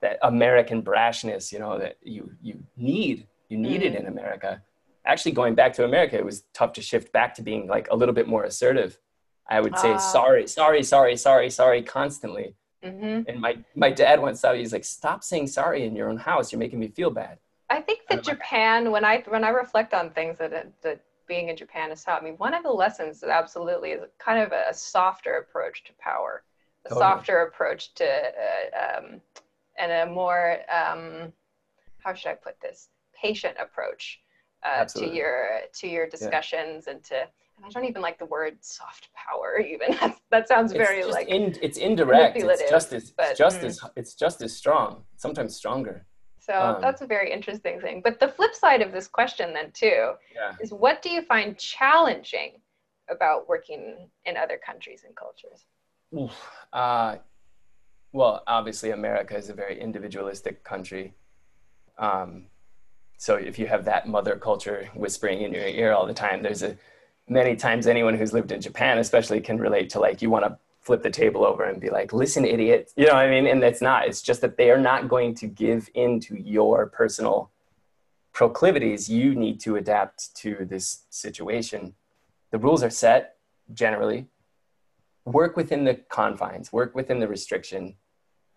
that American brashness, you know, that you you need. You need mm-hmm. it in America. Actually, going back to America, it was tough to shift back to being like a little bit more assertive. I would say uh, sorry, sorry, sorry, sorry, sorry constantly. Mm-hmm. And my my dad once said he's like, stop saying sorry in your own house. You're making me feel bad. I think that Japan, when I when I reflect on things that that being in Japan has taught me, one of the lessons that absolutely is kind of a softer approach to power, a totally. softer approach to, uh, um, and a more um, how should I put this, patient approach uh, to your to your discussions yeah. and to and I don't even like the word soft power. Even that sounds very it's like in, it's indirect. It's just as but, it's just mm. as it's just as strong. Sometimes stronger. So um, that's a very interesting thing. But the flip side of this question, then, too, yeah. is what do you find challenging about working in other countries and cultures? Uh, well, obviously, America is a very individualistic country. Um, so if you have that mother culture whispering in your ear all the time, there's a many times anyone who's lived in Japan, especially, can relate to like you want to flip the table over and be like, listen, idiot. You know what I mean? And it's not. It's just that they are not going to give in to your personal proclivities. You need to adapt to this situation. The rules are set generally. Work within the confines, work within the restriction.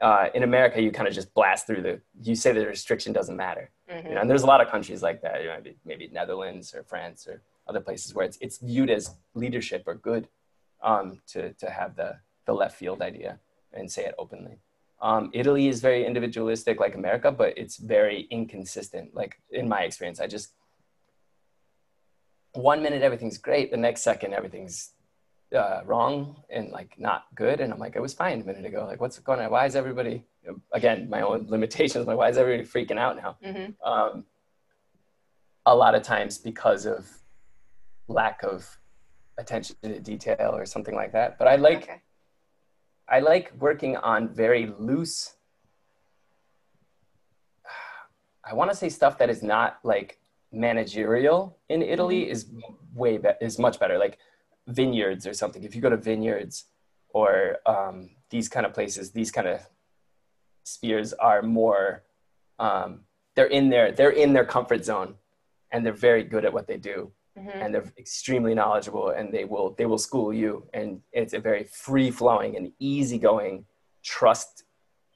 Uh, in America, you kind of just blast through the, you say the restriction doesn't matter. Mm-hmm. You know, and there's a lot of countries like that, you know, maybe, maybe Netherlands or France or other places where it's, it's viewed as leadership or good um, to, to have the, the left field idea and say it openly. Um, Italy is very individualistic like America, but it's very inconsistent. Like in my experience, I just, one minute everything's great, the next second everything's uh, wrong and like not good. And I'm like, it was fine a minute ago. Like, what's going on? Why is everybody, again, my own limitations, like, why is everybody freaking out now? Mm-hmm. Um, a lot of times because of lack of attention to detail or something like that. But I like okay. I like working on very loose. I want to say stuff that is not like managerial in Italy mm-hmm. is way be- is much better. Like vineyards or something. If you go to vineyards or um, these kind of places, these kind of spheres are more. Um, they're in their they're in their comfort zone, and they're very good at what they do mm-hmm. and they're extremely knowledgeable and they will they will school you and it's a very free flowing and easygoing trust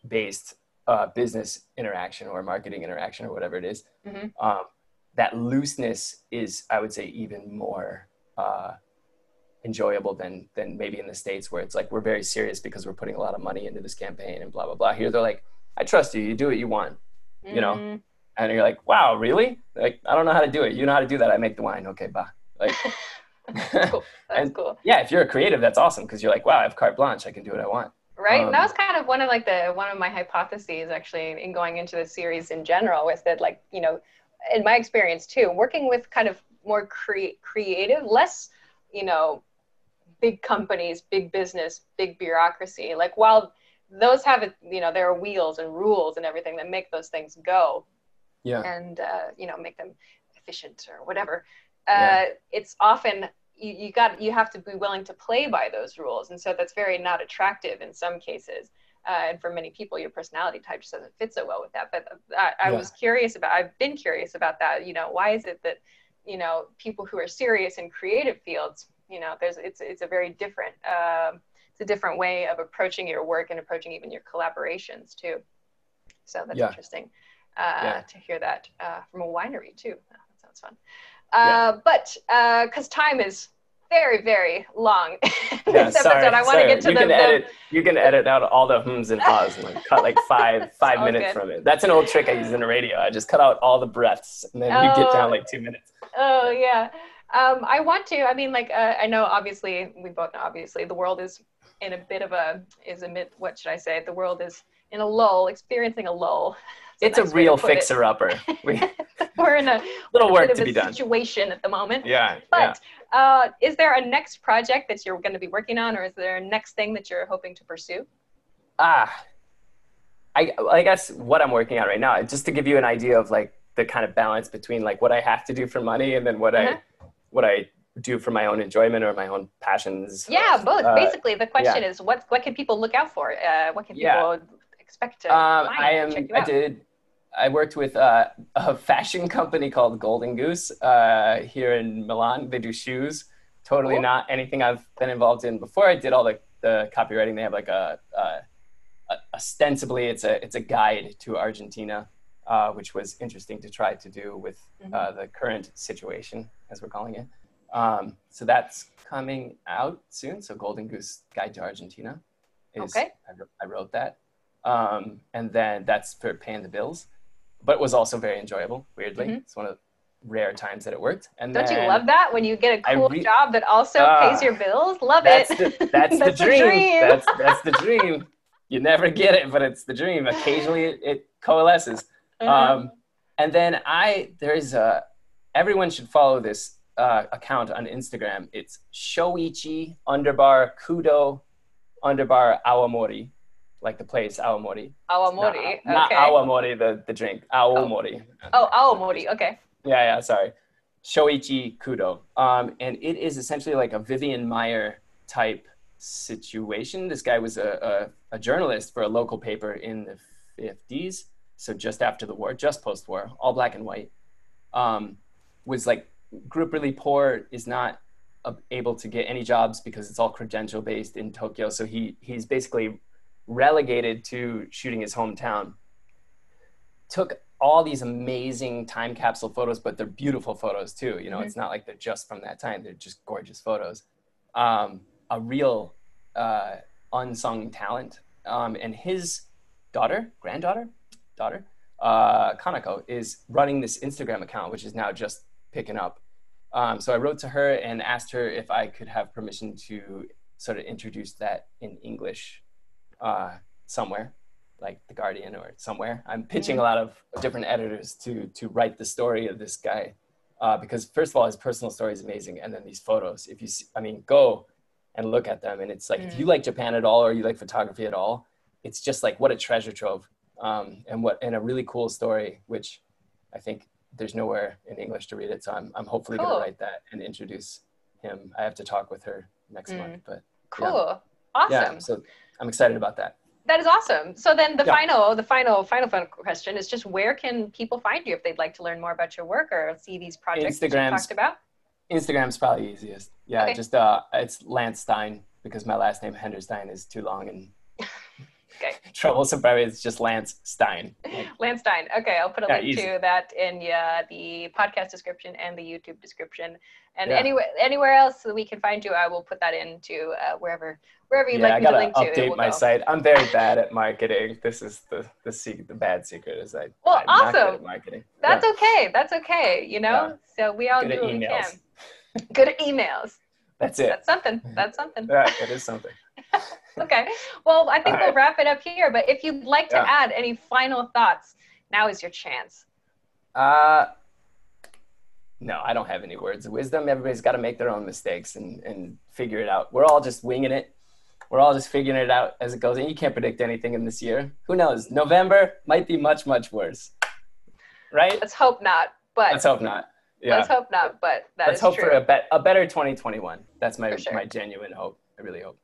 based uh, business interaction or marketing interaction or whatever it is. Mm-hmm. Um, that looseness is i would say even more uh, enjoyable than than maybe in the states where it's like we're very serious because we're putting a lot of money into this campaign and blah blah blah here they're like i trust you you do what you want you know mm-hmm and you're like, wow, really? Like, I don't know how to do it. You know how to do that. I make the wine. Okay, bye. Like, that's cool. That's and, cool. Yeah, if you're a creative, that's awesome because you're like, wow, I have carte blanche. I can do what I want. Right. Um, and that was kind of one of like the one of my hypotheses actually in going into the series in general was that like you know, in my experience too, working with kind of more cre- creative, less you know, big companies, big business, big bureaucracy. Like while those have it, you know, there are wheels and rules and everything that make those things go yeah. and uh, you know make them efficient or whatever uh, yeah. it's often you, you got you have to be willing to play by those rules and so that's very not attractive in some cases uh, and for many people your personality type just doesn't fit so well with that but I, I yeah. was curious about i've been curious about that you know why is it that you know people who are serious in creative fields you know there's it's it's a very different uh, it's a different way of approaching your work and approaching even your collaborations too so that's yeah. interesting uh, yeah. to hear that uh, from a winery too. Oh, that sounds fun. Uh, yeah. But because uh, time is very, very long. yeah, sorry, I want to get to you the, can edit. You can edit out all the hums and ahs and like cut like five five minutes good. from it. That's an old trick I use in the radio. I just cut out all the breaths and then oh. you get down oh. like two minutes. Oh yeah. Um, I want to. I mean, like uh, I know. Obviously, we both know. Obviously, the world is in a bit of a is a bit. What should I say? The world is in a lull, experiencing a lull it's a real fixer upper. We, are in a little work to be done situation at the moment. Yeah. But yeah. Uh, is there a next project that you're going to be working on, or is there a next thing that you're hoping to pursue? Ah, I, I guess what I'm working on right now, just to give you an idea of like the kind of balance between like what I have to do for money and then what uh-huh. I what I do for my own enjoyment or my own passions. Yeah, both. Uh, Basically, the question yeah. is what what can people look out for? Uh, what can people yeah. Expect to um, I am. I did. I worked with uh, a fashion company called Golden Goose uh, here in Milan. They do shoes. Totally cool. not anything I've been involved in before. I did all the, the copywriting. They have like a, a, a ostensibly it's a it's a guide to Argentina, uh, which was interesting to try to do with mm-hmm. Uh, the current situation, as we're calling it. Um, so that's coming out soon. So Golden Goose Guide to Argentina is okay. I, I wrote that. Um, and then that's for paying the bills but it was also very enjoyable. Weirdly, mm-hmm. it's one of the rare times that it worked. And don't you love that when you get a cool re- job that also uh, pays your bills? Love that's it. The, that's, that's the, dream. the, dream. That's that's the dream. You never get it, but it's the dream. Occasionally, it, it coalesces. Mm-hmm. Um, and then I there's a everyone should follow this uh, account on Instagram. It's Shoichi underbar Kudo underbar Aomori like the place Aomori. Awamori. Not, okay. not Awamori, the, the drink. Awamori. Oh, oh Awamori. Okay. Yeah, yeah. Sorry. Shoichi Kudo. Um, and it is essentially like a Vivian Maier type situation. This guy was a, a, a journalist for a local paper in the 50s, so just after the war, just post war, all black and white. Um, was like group really poor, is not able to get any jobs because it's all credential based in Tokyo. So he he's basically relegated to shooting his hometown. Took all these amazing time capsule photos, but they're beautiful photos too. You know, mm-hmm. it's not like they're just from that time; they're just gorgeous photos. Um, a real uh, unsung talent, um, and his daughter, granddaughter, daughter, uh, Kanako, is running this Instagram account, which is now just picking up. Um, so I wrote to her and asked her if I could have permission to sort of introduce that in English uh, somewhere, like The Guardian or somewhere. I'm pitching a lot of different editors to to write the story of this guy, uh, because first of all, his personal story is amazing, and then these photos. If you, see, I mean, go and look at them, and it's like mm. if you mm. like Japan at all or you like photography at all, it's just like what a treasure trove, um, and what and a really cool story, which I think there's nowhere in English to read it. So I'm I'm hopefully cool. gonna write that and introduce him. I have to talk with her next mm. month, but cool, yeah. awesome. Yeah, so I'm excited about that. That is awesome. So then the yeah. final, the final, final, final question is just where can people find you if they'd like to learn more about your work or see these projects that you talked about? Instagram's probably easiest. Yeah, okay. just uh, it's Lance Stein because my last name Henderstein is too long and okay. troublesome. Probably it's just Lance Stein. Lance Stein. Okay, I'll put a yeah, link easy. to that in uh, the podcast description and the YouTube description. And yeah. anywhere anywhere else that we can find you, I will put that into uh, wherever wherever you'd yeah, like me to link to. I gotta update my go. site. I'm very bad at marketing. This is the the secret, the bad secret is I. Well, I'm awesome. marketing. That's yeah. okay. That's okay. You know, so we all Good do what we can. Good at emails. That's it. That's something. That's something. Yeah, it is something. okay. Well, I think all we'll wrap it up here. But if you'd like to add any final thoughts, now is your chance. Uh, no, I don't have any words of wisdom. Everybody's got to make their own mistakes and, and figure it out. We're all just winging it we're all just figuring it out as it goes. And you can't predict anything in this year. Who knows? November might be much, much worse. Right? Let's hope not. But let's hope not. Yeah. Let's hope not. But that let's hope true. for a, be- a better 2021. That's my sure. my genuine hope. I really hope.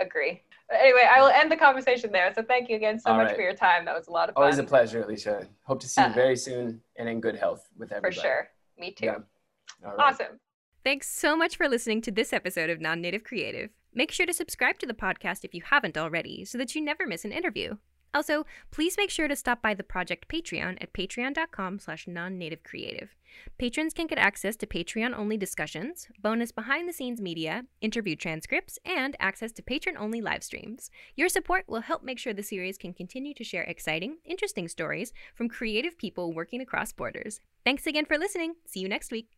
Agree. Anyway, I will end the conversation there. So thank you again so all much right. for your time. That was a lot of fun. Always a pleasure, Alicia. Hope to see you uh, very soon and in good health with everybody. For sure. Me too. Yeah. Awesome. Thanks so much for listening to this episode of Non Native Creative. Make sure to subscribe to the podcast if you haven't already so that you never miss an interview. Also, please make sure to stop by the project Patreon at patreon.com slash non-native creative. Patrons can get access to Patreon-only discussions, bonus behind-the-scenes media, interview transcripts, and access to patron-only live streams. Your support will help make sure the series can continue to share exciting, interesting stories from creative people working across borders. Thanks again for listening. See you next week.